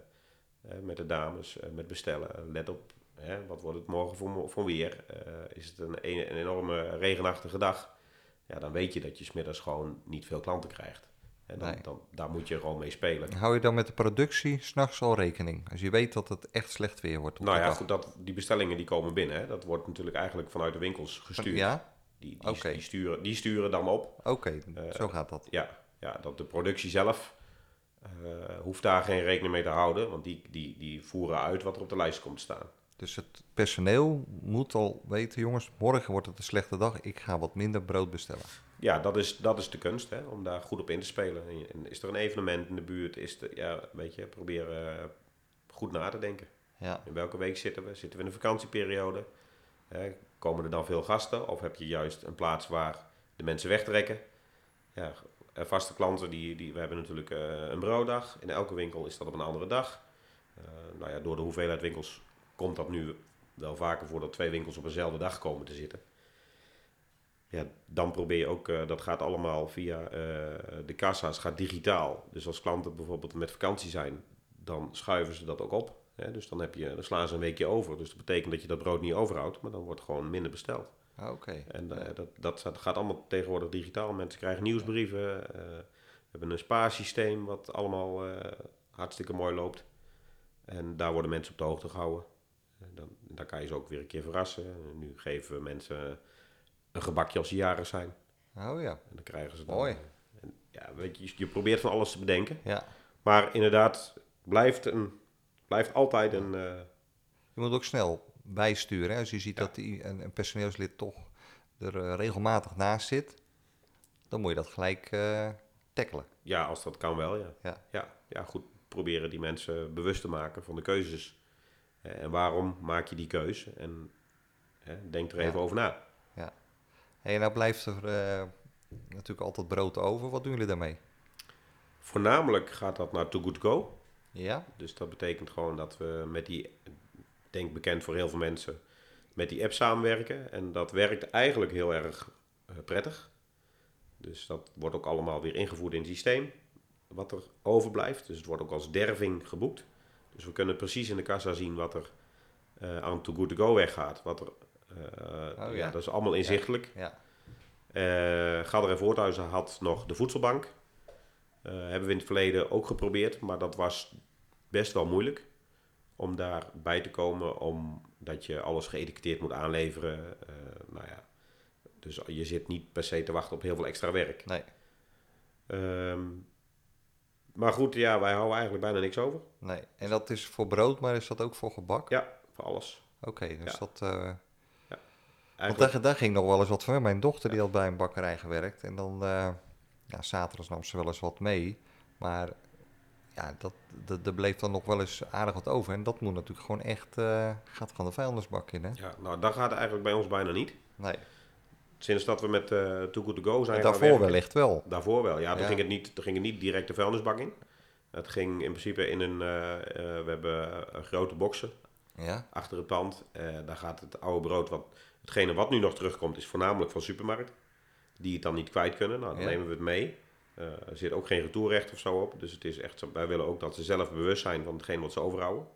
eh, met de dames, eh, met bestellen. Let op, hè, wat wordt het morgen voor, voor weer? Is het een, een, een enorme regenachtige dag? Ja, dan weet je dat je smiddags gewoon niet veel klanten krijgt. En dan, Nee. dan, daar moet je gewoon mee spelen. Hou je dan met de productie s'nachts al rekening? Als je weet dat het echt slecht weer wordt op Nou ja, dag. goed, dat, die bestellingen die komen binnen. Hè. Dat wordt natuurlijk eigenlijk vanuit de winkels gestuurd. Ja? Die, die, sturen, die sturen dan op. Oké, zo gaat dat. Ja, ja dat de productie zelf eh, hoeft daar geen rekening mee te houden. Want die, die, die voeren uit wat er op de lijst komt staan. Dus het personeel moet al weten, jongens, morgen wordt het een slechte dag. Ik ga wat minder brood bestellen. Ja, dat is, dat is de kunst, hè, om daar goed op in te spelen. En, en is er een evenement in de buurt, is er, ja, weet je, probeer eh, goed na te denken. Ja, In welke week zitten we? Zitten we in de vakantieperiode? Hè, komen er dan veel gasten? Of heb je juist een plaats waar de mensen wegtrekken? Ja, eh, vaste klanten, die, die, we hebben natuurlijk eh, een brooddag. In elke winkel is dat op een andere dag. Eh, nou ja, door de hoeveelheid winkels komt dat nu wel vaker voor dat twee winkels op dezelfde dag komen te zitten. Ja, dan probeer je ook, dat gaat allemaal via de kassa's, gaat digitaal. Dus als klanten bijvoorbeeld met vakantie zijn, dan schuiven ze dat ook op. Hè? Dus dan, heb je, dan slaan ze een weekje over. Dus dat betekent dat je dat brood niet overhoudt, maar dan wordt gewoon minder besteld. Ah, Oké. En eh, dat, dat, dat gaat allemaal tegenwoordig digitaal. Mensen krijgen nieuwsbrieven. eh, we hebben een spaarsysteem wat allemaal eh, hartstikke mooi loopt. En daar worden mensen op de hoogte gehouden. En dan, dan kan je ze ook weer een keer verrassen. En nu geven we mensen een gebakje als ze jarig zijn. Oh ja. En dan krijgen ze dan... Mooi. En, ja, weet je, je probeert van alles te bedenken. Ja. Maar inderdaad, blijft, een, blijft altijd een... Je moet ook snel bijsturen. Als je ziet dat die, een, een personeelslid toch er eh, regelmatig naast zit, dan moet je dat gelijk eh tackelen. Ja, als dat kan wel, ja. Ja. Ja, ja, goed. Proberen die mensen bewust te maken van de keuzes. Eh, En waarom maak je die keuze? En hè, denk er even Ja. over na. En nou blijft er natuurlijk altijd brood over. Wat doen jullie daarmee? Voornamelijk gaat dat naar Too Good Go. Ja? Dus dat betekent gewoon dat we met die, denk bekend voor heel veel mensen, met die app samenwerken. En dat werkt eigenlijk heel erg eh, prettig. Dus dat wordt ook allemaal weer ingevoerd in het systeem. Wat er overblijft. Dus het wordt ook als derving geboekt. Dus we kunnen precies in de kassa zien wat er eh, aan Too Good To Go weggaat. Wat er, eh, ja. ja. dat is allemaal inzichtelijk. Ja. Eh Gadder en Voorthuizen had nog de voedselbank. Hebben we in het verleden ook geprobeerd, maar dat was best wel moeilijk om daarbij te komen, omdat je alles geëtiketteerd moet aanleveren. Eh, nou ja, dus je zit niet per se te wachten op heel veel extra werk. Nee. Ehm, maar goed, ja, wij houden eigenlijk bijna niks over. Nee. En dat is voor brood, maar is dat ook voor gebak? Ja, voor alles. Oké, dus Ja. dat... eh, want daar, daar ging nog wel eens wat van. Mijn dochter die had bij een bakkerij gewerkt. En dan, eh ja, zaterdags nam ze wel eens wat mee. Maar ja, dat, dat, er bleef dan nog wel eens aardig wat over. En dat moet natuurlijk gewoon echt, eh, gaat gewoon de vuilnisbak in, hè? ja, nou, dat gaat eigenlijk bij ons bijna niet. Nee, Sinds dat we met eh Too Good To Go zijn daarvoor werken- wellicht wel. Daarvoor wel, ja. Toen, Ja. Ging het niet, toen ging het niet direct de vuilnisbak in. Het ging in principe in een... eh, we hebben een grote boxen Ja, achter het pand. Daar gaat het oude brood... Wat, hetgene wat nu nog terugkomt is voornamelijk van supermarkt. Die het dan niet kwijt kunnen. Nou, dan Ja. nemen we het mee. Eh, er zit ook geen retourrecht of zo op. Dus het is echt, wij willen ook dat ze zelf bewust zijn van hetgeen wat ze overhouden.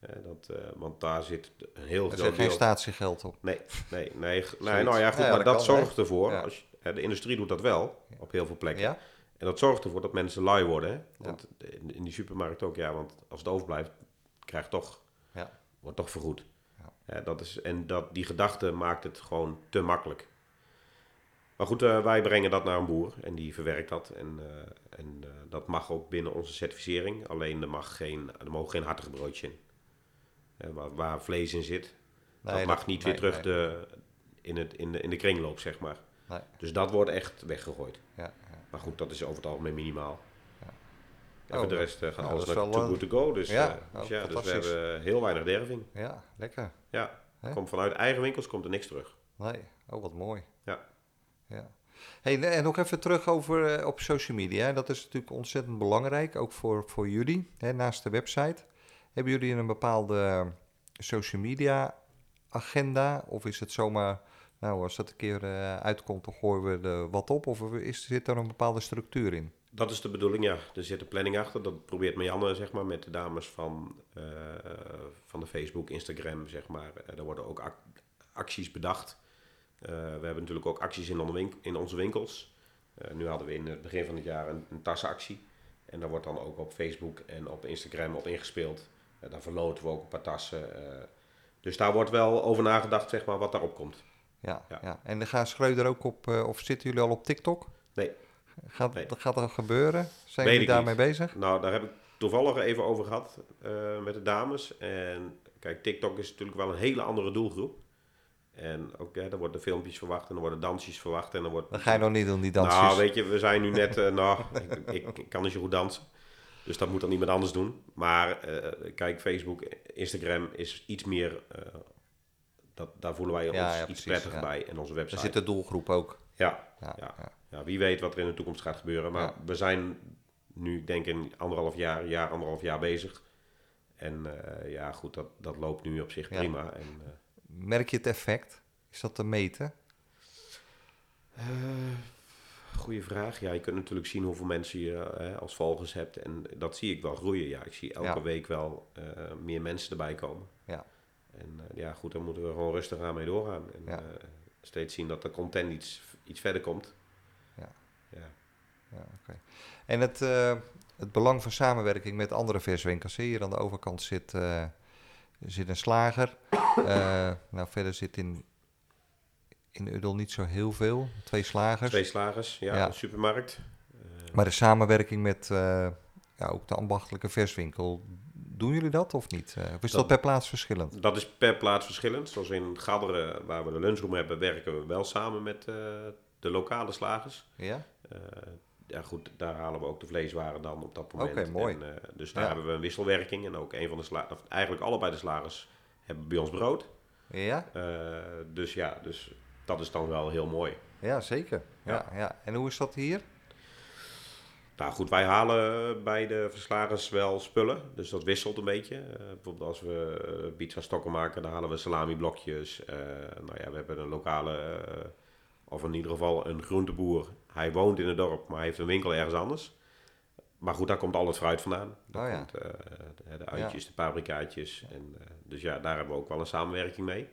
Eh, dat, eh, want daar zit een heel er groot zit geen statiegeld op. Nee, nee, nee. nee nou ja, goed, Ja, maar dat zorgt ervoor. Ja. Als je, de industrie doet dat wel op heel veel plekken. Ja? En dat zorgt ervoor dat mensen lui worden. Hè? Want in, die supermarkt ook, ja. Want als het overblijft, krijgt toch, Ja. wordt toch vergoed. Dat is, en dat, die gedachte maakt het gewoon te makkelijk. Maar goed, eh, wij brengen dat naar een boer en die verwerkt dat. En, eh, en eh, dat mag ook binnen onze certificering. Alleen er, mag geen, er mogen geen hartige broodjes in. Waar, waar vlees in zit. Nee, dat mag niet weer terug nee. De, in, het, in, de, in de kringloop, zeg maar. Nee. Dus dat wordt echt weggegooid. Ja, ja. Maar goed, dat is over het algemeen minimaal. Ja. En voor Oh, de rest gaat nou, alles naar Too Good To Go. Dus, ja, oh, dus, ja, dus we hebben heel weinig derving. ja, lekker. Ja, komt vanuit eigen winkels komt er niks terug. Nee, oh wat mooi. Hey, en nog even terug over eh, op social media. Dat is natuurlijk ontzettend belangrijk, ook voor, voor jullie, hè, naast de website. Hebben jullie een bepaalde eh, social media agenda? Of is het zomaar, nou als dat een keer eh, uitkomt, dan gooien we er wat op? Of is, zit er een bepaalde structuur in? Dat is de bedoeling, ja. Er zit een planning achter. Dat probeert Marianne, zeg maar, met de dames van, van de Facebook, Instagram, zeg maar. Er worden ook ac- acties bedacht. Eh, we hebben natuurlijk ook acties in, in onze winkels. Eh, nu hadden we in het begin van het jaar een, een tassenactie. En daar wordt dan ook op Facebook en op Instagram op ingespeeld. Eh, daar verloten we ook een paar tassen. dus daar wordt wel over nagedacht, zeg maar, wat daarop komt. Ja, ja. Ja. En dan gaan Schreuder ook op, of zitten jullie al op TikTok? Nee. Gaat, Nee. Dat gaat er gebeuren? Zijn jullie daarmee bezig? Nou, daar heb ik toevallig even over gehad eh, met de dames. En kijk, TikTok is natuurlijk wel een hele andere doelgroep. En ook, ja, daar worden filmpjes verwacht en er worden dansjes verwacht. En er wordt... Dat ga je nog niet doen, die dansjes. Nou, weet je, we zijn nu net... eh, nou, ik, ik, ik kan niet zo goed dansen. Dus dat moet dan iemand anders doen. Maar eh, kijk, Facebook, Instagram is iets meer... eh, dat, daar voelen wij ons Ja, ja, iets precies, prettiger ja. bij. En onze Daar website. zit de doelgroep ook. Ja, Ja, Ja. wie weet wat er in de toekomst gaat gebeuren. Maar we zijn nu, denk ik, in anderhalf jaar, jaar, anderhalf jaar bezig. En ja, goed, dat, dat loopt nu op zich prima. En, Merk je het effect? Is dat te meten? Uh, goeie vraag. Ja, je kunt natuurlijk zien hoeveel mensen je als volgers hebt. En dat zie ik wel groeien. Ja, ik zie elke week wel meer mensen erbij komen. Ja. En ja, goed, dan moeten we gewoon rustig aan mee doorgaan. En ja. steeds zien dat de content iets, iets verder komt. Ja. Ja. ja oké. En het, het belang van samenwerking met andere verswinkels. Hier aan de overkant zit, zit een slager. Uh, nou, verder zit in, in Udel niet zo heel veel. Twee slagers. Twee slagers, ja, een supermarkt. Maar de samenwerking met ja, ook de ambachtelijke verswinkel, doen jullie dat of niet? of is dat, per plaats verschillend? Dat is per plaats verschillend. Zoals in Gadderen, waar we de lunchroom hebben, werken we wel samen met de lokale slagers. Ja? Ja, goed, daar halen we ook de vleeswaren dan op dat moment. Oké, mooi. En, uh, dus daar hebben we een wisselwerking. En ook een van de slagers, eigenlijk allebei de slagers hebben bij ons brood. Ja. Uh, dus ja, dus dat is dan wel heel mooi. Ja, zeker. Ja. ja. En hoe is dat hier? Nou goed, wij halen bij de verslagers wel spullen. Dus dat wisselt een beetje. Uh, bijvoorbeeld als we pizza stokken maken, dan halen we salami blokjes. nou ja, we hebben een lokale of in ieder geval een groenteboer. Hij woont in het dorp, maar hij heeft een winkel ergens anders. Maar goed, daar komt al het fruit vandaan. Daar oh, komt uh, de, uitjes, de paprikaatjes. En, uh, dus ja, daar hebben we ook wel een samenwerking mee.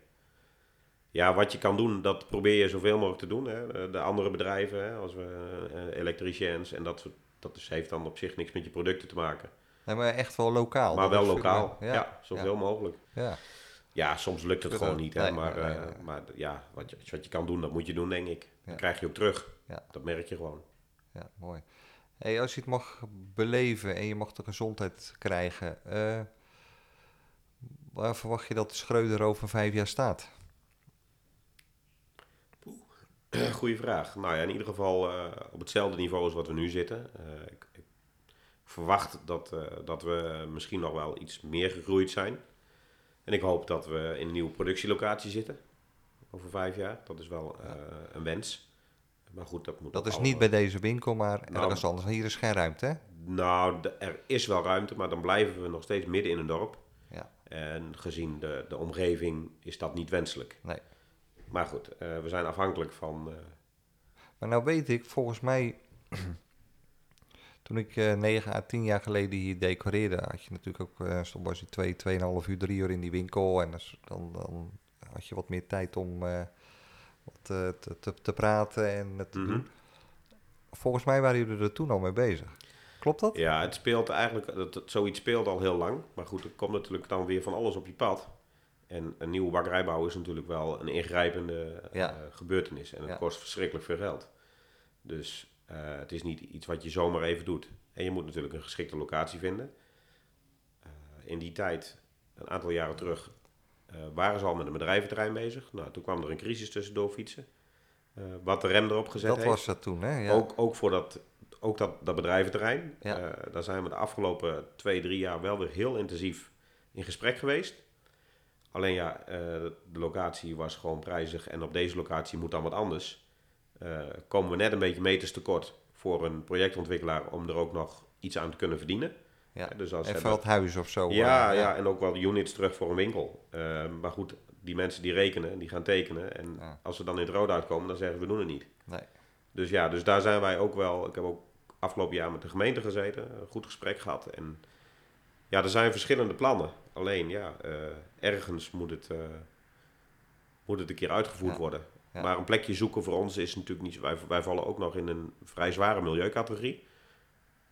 Ja, wat je kan doen, dat probeer je zoveel mogelijk te doen. Hè. De andere bedrijven, hè, als we uh, elektriciëns en dat, dat is, heeft dan op zich niks met je producten te maken. Nee, maar echt wel lokaal. Maar wel lokaal, ja, ja zoveel mogelijk. Ja. Ja, soms lukt het gewoon niet. Hè? maar, maar ja, wat je, wat je kan doen, dat moet je doen, denk ik. Dan krijg je ook terug. Ja. Dat merk je gewoon. Ja, mooi. Hey, als je het mag beleven en je mag de gezondheid krijgen, uh, waar verwacht je dat de Schreuder over vijf jaar staat? Goeie vraag. Nou ja, in ieder geval uh, op hetzelfde niveau als wat we nu zitten. Ik, ik, verwacht dat, dat we misschien nog wel iets meer gegroeid zijn. En ik hoop dat we in een nieuwe productielocatie zitten. Over vijf jaar. Dat is wel een wens. Maar goed, dat moet Dat is niet bij deze winkel, maar nou, ergens anders. Hier is geen ruimte, hè? Nou, er is wel ruimte, maar dan blijven we nog steeds midden in een dorp. Ja. En gezien de, de omgeving is dat niet wenselijk. Nee. Maar goed, uh, we zijn afhankelijk van... Uh... Maar nou weet ik, volgens mij toen ik uh, 9 à 10 jaar geleden hier decoreerde, had je natuurlijk ook, uh, stond was je twee, tweeënhalf uur, drie uur in die winkel. En dan, dan had je wat meer tijd om te, te, te, praten en te mm -hmm. doen. Volgens mij waren jullie er toen al mee bezig. Klopt dat? Ja, het speelt eigenlijk, dat, zoiets speelt al heel lang. Maar goed, er komt natuurlijk dan weer van alles op je pad. En een nieuwe bakkerijbouw is natuurlijk wel een ingrijpende ja. gebeurtenis. En het ja. kost verschrikkelijk veel geld. Dus uh, het is niet iets wat je zomaar even doet. En je moet natuurlijk een geschikte locatie vinden. Uh, in die tijd, een aantal jaren terug, waren ze al met een bedrijventerrein bezig. Nou, toen kwam er een crisis tussendoor fietsen. wat de rem erop gezet dat heeft. was dat toen, hè? Ja. Ook, ook voor dat, ook dat, dat bedrijventerrein. Ja. daar zijn we de afgelopen twee, drie jaar wel weer heel intensief in gesprek geweest. Alleen ja, de locatie was gewoon prijzig en op deze locatie moet dan wat anders uh, komen we net een beetje meters tekort voor een projectontwikkelaar om er ook nog iets aan te kunnen verdienen. Ja, dus als of zo. Ja, uh, ja, en ook wel units terug voor een winkel. Uh, maar goed, die mensen die rekenen, die gaan tekenen. En ja. als ze dan in het rood uitkomen, dan zeggen we doen het niet. Nee. Dus ja, dus daar zijn wij ook wel... Ik heb ook afgelopen jaar met de gemeente gezeten, een goed gesprek gehad. En ja, er zijn verschillende plannen. Alleen ja, ergens moet het, moet het een keer uitgevoerd ja. worden. Ja. Maar een plekje zoeken voor ons is natuurlijk niet... Wij, wij vallen ook nog in een vrij zware milieucategorie.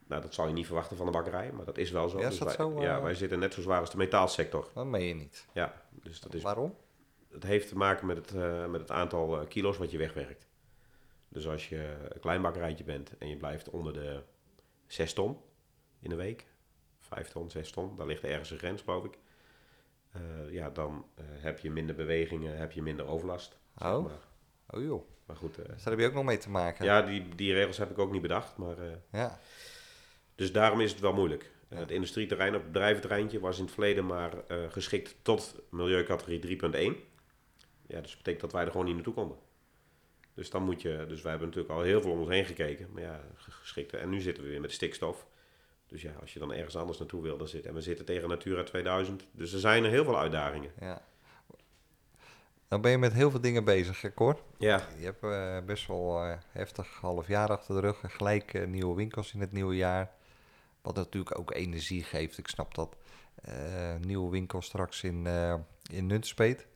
Nou, dat zal je niet verwachten van de bakkerij, maar dat is wel zo. Ja, dus dat wij, zo ja, wij zitten net zo zwaar als de metaalsector. Dat meen je niet. Ja, dus dat is... Waarom? Het heeft te maken met het, uh, met het aantal uh, kilo's wat je wegwerkt. Dus als je een klein bakkerijtje bent en je blijft onder de 6 ton in de week, 5 ton, 6 ton, daar ligt ergens een grens, geloof ik. ja, dan heb je minder bewegingen, heb je minder overlast. Oh. Zeg maar. Oh joh. Maar goed. Uh, dus daar heb je ook nog mee te maken. Ja, die, die regels heb ik ook niet bedacht. Maar, ja. Dus daarom is het wel moeilijk. Ja. Het industrieterrein op het bedrijventerreintje was in het verleden maar uh, geschikt tot milieucategorie 3.1. Ja, dus dat betekent dat wij er gewoon niet naartoe konden. Dus dan moet je, dus wij hebben natuurlijk al heel veel om ons heen gekeken. Maar ja, geschikte. En nu zitten we weer met stikstof. Dus ja, als je dan ergens anders naartoe wil, dan zit. En we zitten tegen Natura 2000. Dus er zijn er heel veel uitdagingen. Ja. Dan ben je met heel veel dingen bezig, hè, Cor? Ja, Je hebt eh, best wel eh, heftig half jaar achter de rug. Gelijk eh, nieuwe winkels in het nieuwe jaar. Wat natuurlijk ook energie geeft. Ik snap dat. Eh, nieuwe winkel straks in, eh in Nunspeet.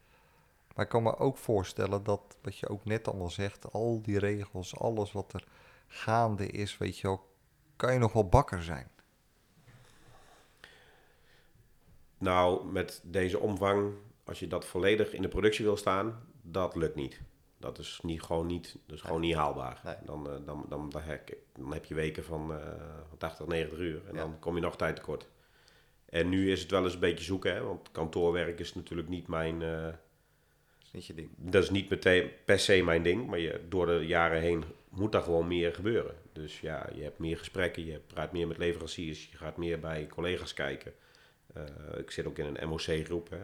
Maar ik kan me ook voorstellen dat, wat je ook net allemaal zegt, al die regels, alles wat er gaande is, weet je wel, kan je nog wel bakker zijn. nou met deze omvang, als je dat volledig in de productie wil staan, dat lukt niet. Dat is niet, gewoon, niet, dat is gewoon niet haalbaar. Nee. Dan, eh, dan, dan, dan, heb, dan heb je weken van eh 80, 90 uur en Ja. dan kom je nog tijd tekort. En nu is het wel eens een beetje zoeken, hè, want kantoorwerk is natuurlijk niet mijn... eh, Dat is niet je ding. dat is niet meteen per se mijn ding, maar je, door de jaren heen moet daar gewoon meer gebeuren. Dus ja, je hebt meer gesprekken, je praat meer met leveranciers, je gaat meer bij collega's kijken. Eh, ik zit ook in een MOC-groep. Eh,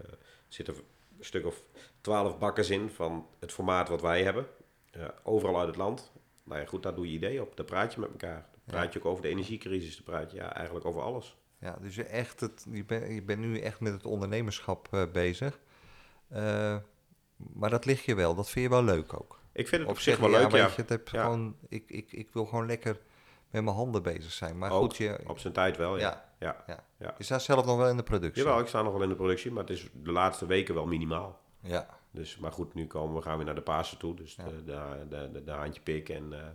er zitten een stuk of twaalf bakkers in van het formaat wat wij hebben. Eh, overal uit het land. Nou ja, goed, daar doe je idee op. Daar praat je met elkaar. Dan praat je ook over de energiecrisis. Dan praat je ja, eigenlijk over alles. Ja, dus je, echt het, je, bent je bent nu echt met het ondernemerschap eh, bezig. Eh, maar dat ligt je wel, dat vind je wel leuk ook. Ik vind het op, zich wel leuk, ja. Weet je, het heb Ja. gewoon, ik, ik, ik wil gewoon lekker met mijn handen bezig zijn. Maar Ook, goed, je, Op zijn tijd wel, ja. ja, ja. ja. je staat zelf nog wel in de productie. Jawel, ik sta nog wel in de productie, maar het is de laatste weken wel minimaal. Ja, Dus, maar goed, nu komen we, gaan we naar de Pasen toe. Dus Ja. de, de, de, de, de handje pik. En eh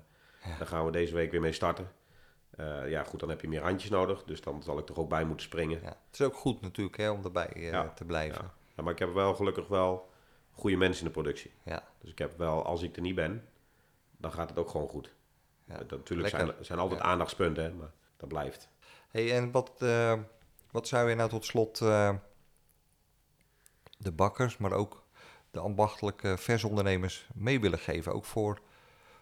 daar gaan we deze week weer mee starten. Eh, ja, goed, dan heb je meer handjes nodig. Dus dan zal ik er ook bij moeten springen. ja. Het is ook goed natuurlijk hè, om erbij eh, Ja, te blijven. Ja, maar ik heb wel gelukkig wel goede mensen in de productie. Ja, Dus ik heb wel, als ik er niet ben, dan gaat het ook gewoon goed. Ja. Natuurlijk zijn Lekker. zijn altijd aandachtspunten, hè, maar dat blijft. Hey, en wat, eh, wat zou je nou tot slot eh, de bakkers, maar ook de ambachtelijke versondernemers mee willen geven? Ook voor,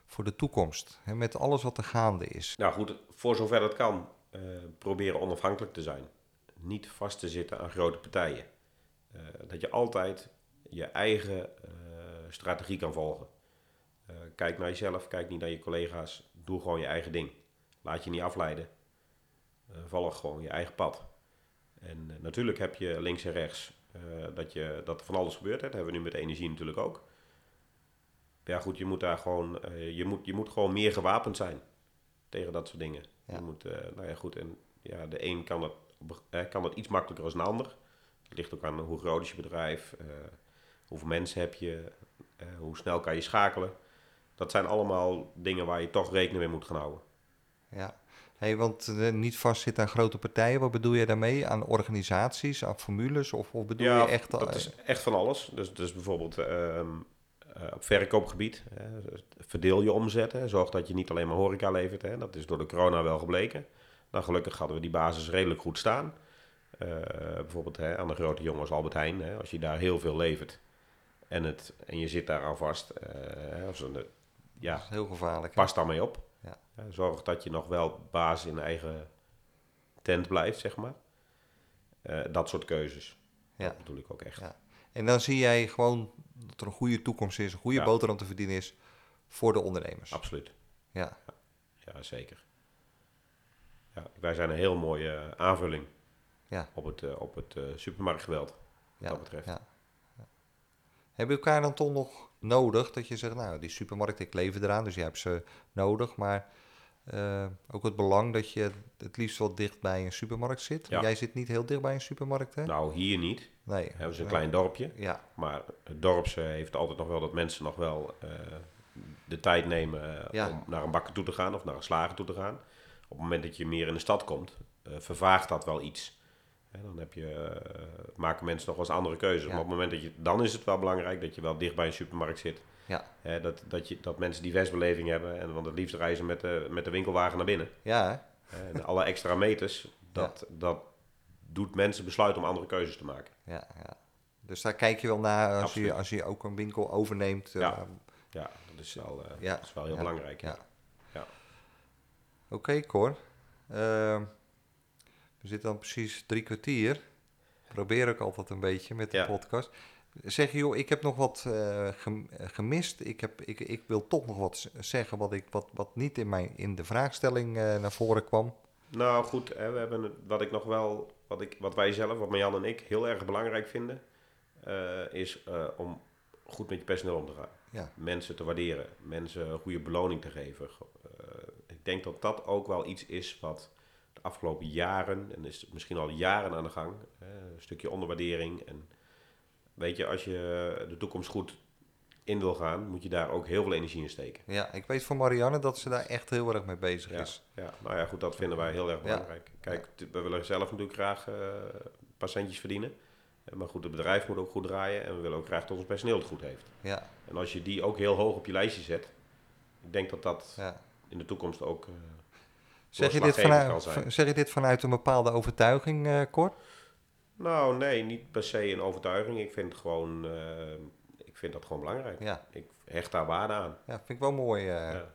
voor de toekomst, hè, met alles wat er gaande is. Nou goed, voor zover dat kan, eh, proberen onafhankelijk te zijn. Niet vast te zitten aan grote partijen. Dat je altijd je eigen strategie kan volgen. Kijk naar jezelf, kijk niet naar je collega's. Doe gewoon je eigen ding. Laat je niet afleiden. Eh, volg gewoon je eigen pad. En eh, natuurlijk heb je links en rechts eh, dat, je, dat er van alles gebeurt. Hè. Dat hebben we nu met energie natuurlijk ook. Ja goed, je moet daar gewoon, je, moet, je moet gewoon meer gewapend zijn tegen dat soort dingen. Ja. Je moet, nou ja, goed, en ja, de een kan dat, kan dat iets makkelijker dan de ander. Het ligt ook aan hoe groot is je bedrijf, hoeveel mensen heb je, hoe snel kan je schakelen. Dat zijn allemaal dingen waar je toch rekening mee moet gaan houden. Ja. Hey, want eh, niet vastzitten aan grote partijen, wat bedoel je daarmee? Aan organisaties, aan formules? Of, of bedoel je echt... dat is echt van alles. Dus, dus bijvoorbeeld ehm, eh, op verkoopgebied, hè, verdeel je omzet. Hè, zorg dat je niet alleen maar horeca levert. Hè, dat is door de corona wel gebleken. Nou, gelukkig hadden we die basis redelijk goed staan. Eh, bijvoorbeeld hè, aan de grote jongens Albert Heijn. Hè, als je daar heel veel levert en, het, en je zit daar aan vast. eh, hè, of dat ja, is heel gevaarlijk. pas daarmee op. Ja. Zorg dat je nog wel baas in eigen tent blijft, zeg maar. Eh, dat soort keuzes. Ja. Dat bedoel ik ook echt. Ja. En dan zie jij gewoon dat er een goede toekomst is, een goede Ja. boterham te verdienen is voor de ondernemers. Absoluut. Ja, Ja, zeker. Ja, wij zijn een heel mooie eh, aanvulling ja, op het, eh, op het supermarktgeweld. ja. dat betreft. Hebben we elkaar dan toch nog nodig dat je zegt, nou, die supermarkt, ik lever eraan, dus jij hebt ze nodig, maar eh, ook het belang dat je het liefst wel dicht bij een supermarkt zit. Ja. Jij zit niet heel dicht bij een supermarkt, hè? Nou, hier niet. nee. We zijn een Nee. klein dorpje. Ja, Maar het dorp eh, heeft altijd nog wel dat mensen nog wel eh, de tijd nemen eh, Ja. om naar een bakker toe te gaan of naar een slager toe te gaan. Op het moment dat je meer in de stad komt, vervaagt dat wel iets. Hè, dan heb je, eh, maken mensen nog wel eens andere keuzes. Ja. Maar op het moment dat je, dan is het wel belangrijk dat je wel dicht bij een supermarkt zit. ja, Hè, dat, dat, je, dat mensen diverse beleving hebben. En want het liefst reizen met de, met de winkelwagen naar binnen. ja, hè? En alle extra meters, dat, dat doet mensen besluiten om andere keuzes te maken. ja, ja. Dus daar kijk je wel naar als, je, als je ook een winkel overneemt. eh, Ja. Ja, dat is wel, eh, Ja. dat is wel heel belangrijk. Ja. Ja. Oké, Cor. We zitten dan precies drie kwartier. Probeer ik altijd een beetje met de Ja. podcast. Zeg je, joh, ik heb nog wat eh, eh, gemist. Ik, heb, ik, ik wil toch nog wat zeggen wat, ik, wat, wat niet in, mijn, in de vraagstelling eh, naar voren kwam. Nou goed, hè, we hebben wat ik nog wel, wat, ik, wat wij zelf, wat Marjan en ik heel erg belangrijk vinden. is om goed met je personeel om te gaan. Ja. Mensen te waarderen, mensen een goede beloning te geven. Ik denk dat dat ook wel iets is wat afgelopen jaren, en is misschien al jaren aan de gang, eh, een stukje onderwaardering. En weet je, als je de toekomst goed in wil gaan, moet je daar ook heel veel energie in steken. ja, ik weet van Marianne dat ze daar echt heel erg mee bezig Ja, is. ja, nou ja, goed, dat vinden wij heel erg belangrijk. Kijk, we willen zelf natuurlijk graag eh een paar centjes verdienen. Eh, Maar goed, het bedrijf moet ook goed draaien en we willen ook graag dat ons personeel het goed heeft. Ja, En als je die ook heel hoog op je lijstje zet, ik denk dat dat ja. in de toekomst ook eh, Zeg, je dit vanuit, zijn. zeg je dit vanuit een bepaalde overtuiging, Cor? Nou, nee, niet per se een overtuiging. Ik vind, gewoon, eh, ik vind dat gewoon belangrijk. Ja. Ik hecht daar waarde aan. Ja, vind ik wel mooi. eh, Ja.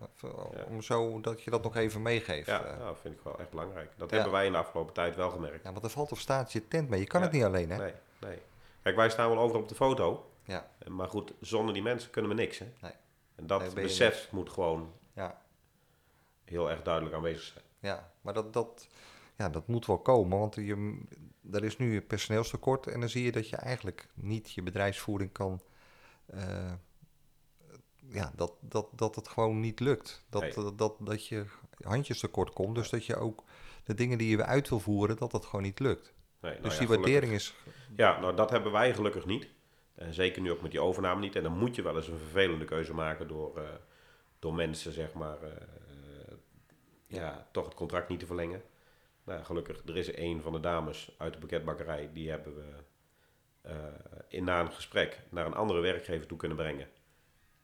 Om zo dat je dat nog even meegeeft. Ja, eh. nou, vind ik wel echt belangrijk. Dat hebben wij in de afgelopen tijd wel gemerkt. ja, want er valt of staat je tent mee. Je kan het niet alleen, hè? Nee, nee. Kijk, wij staan wel over op de foto. Ja. Maar goed, zonder die mensen kunnen we niks. Hè? Nee. En dat Nee, besef moet gewoon Ja, heel erg duidelijk aanwezig zijn. Ja. maar dat, dat, ja, dat moet wel komen. Want je, er is nu een personeelstekort. En dan zie je dat je eigenlijk niet je bedrijfsvoering kan... eh, ja, dat, dat, dat het gewoon niet lukt. Dat, dat, dat, dat je handjes tekort komt. Dus dat je ook de dingen die je uit wil voeren, dat dat gewoon niet lukt. Nee, nou dus ja, die gelukkig- waardering is... Ja, nou dat hebben wij gelukkig niet. En zeker nu ook met die overname niet. En dan moet je wel eens een vervelende keuze maken door, eh, door mensen, zeg maar, eh, ja, toch het contract niet te verlengen. Nou, gelukkig, er is een van de dames uit de pakketbakkerij, die hebben we eh, in, na een gesprek naar een andere werkgever toe kunnen brengen.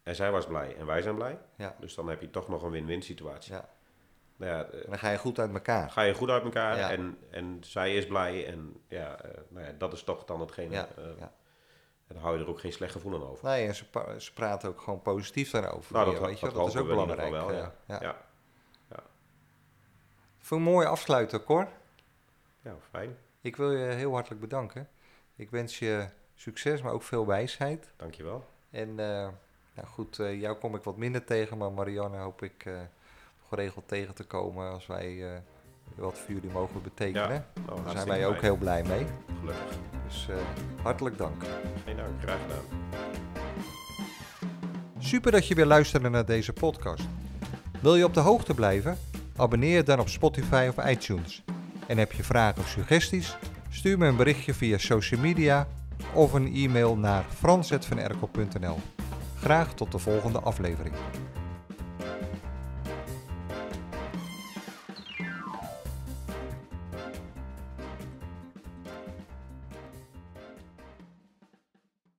En zij was blij en wij zijn blij. Ja, Dus dan heb je toch nog een win-win situatie. ja. Nou ja, eh, dan ga je goed uit elkaar. ga je goed uit elkaar Ja. en, en zij is blij. En ja, eh, nou ja, dat is toch dan hetgene. Ja, ja. En dan hou je er ook geen slecht gevoel aan over. Nee, en ze, praten ook gewoon positief daarover. Nou, dat, weet je dat, is ook belangrijk. wel, ja. ja. Voor een mooie afsluiter, Cor. ja, fijn. Ik wil je heel hartelijk bedanken. Ik wens je succes, maar ook veel wijsheid. Dankjewel. En eh, nou goed, eh, jou kom ik wat minder tegen, maar Marianne hoop ik eh, geregeld tegen te komen als wij wat voor jullie mogen betekenen. Ja, nou, Daar zijn wij ook heel blij mee. Gelukkig. Dus hartelijk dank. Geen dank, graag gedaan. Super dat je weer luisterde naar deze podcast. Wil je op de hoogte blijven? Abonneer je dan op Spotify of iTunes. En heb je vragen of suggesties? Stuur me een berichtje via social media of een e-mail naar frans.vanerkel.nl. Graag tot de volgende aflevering.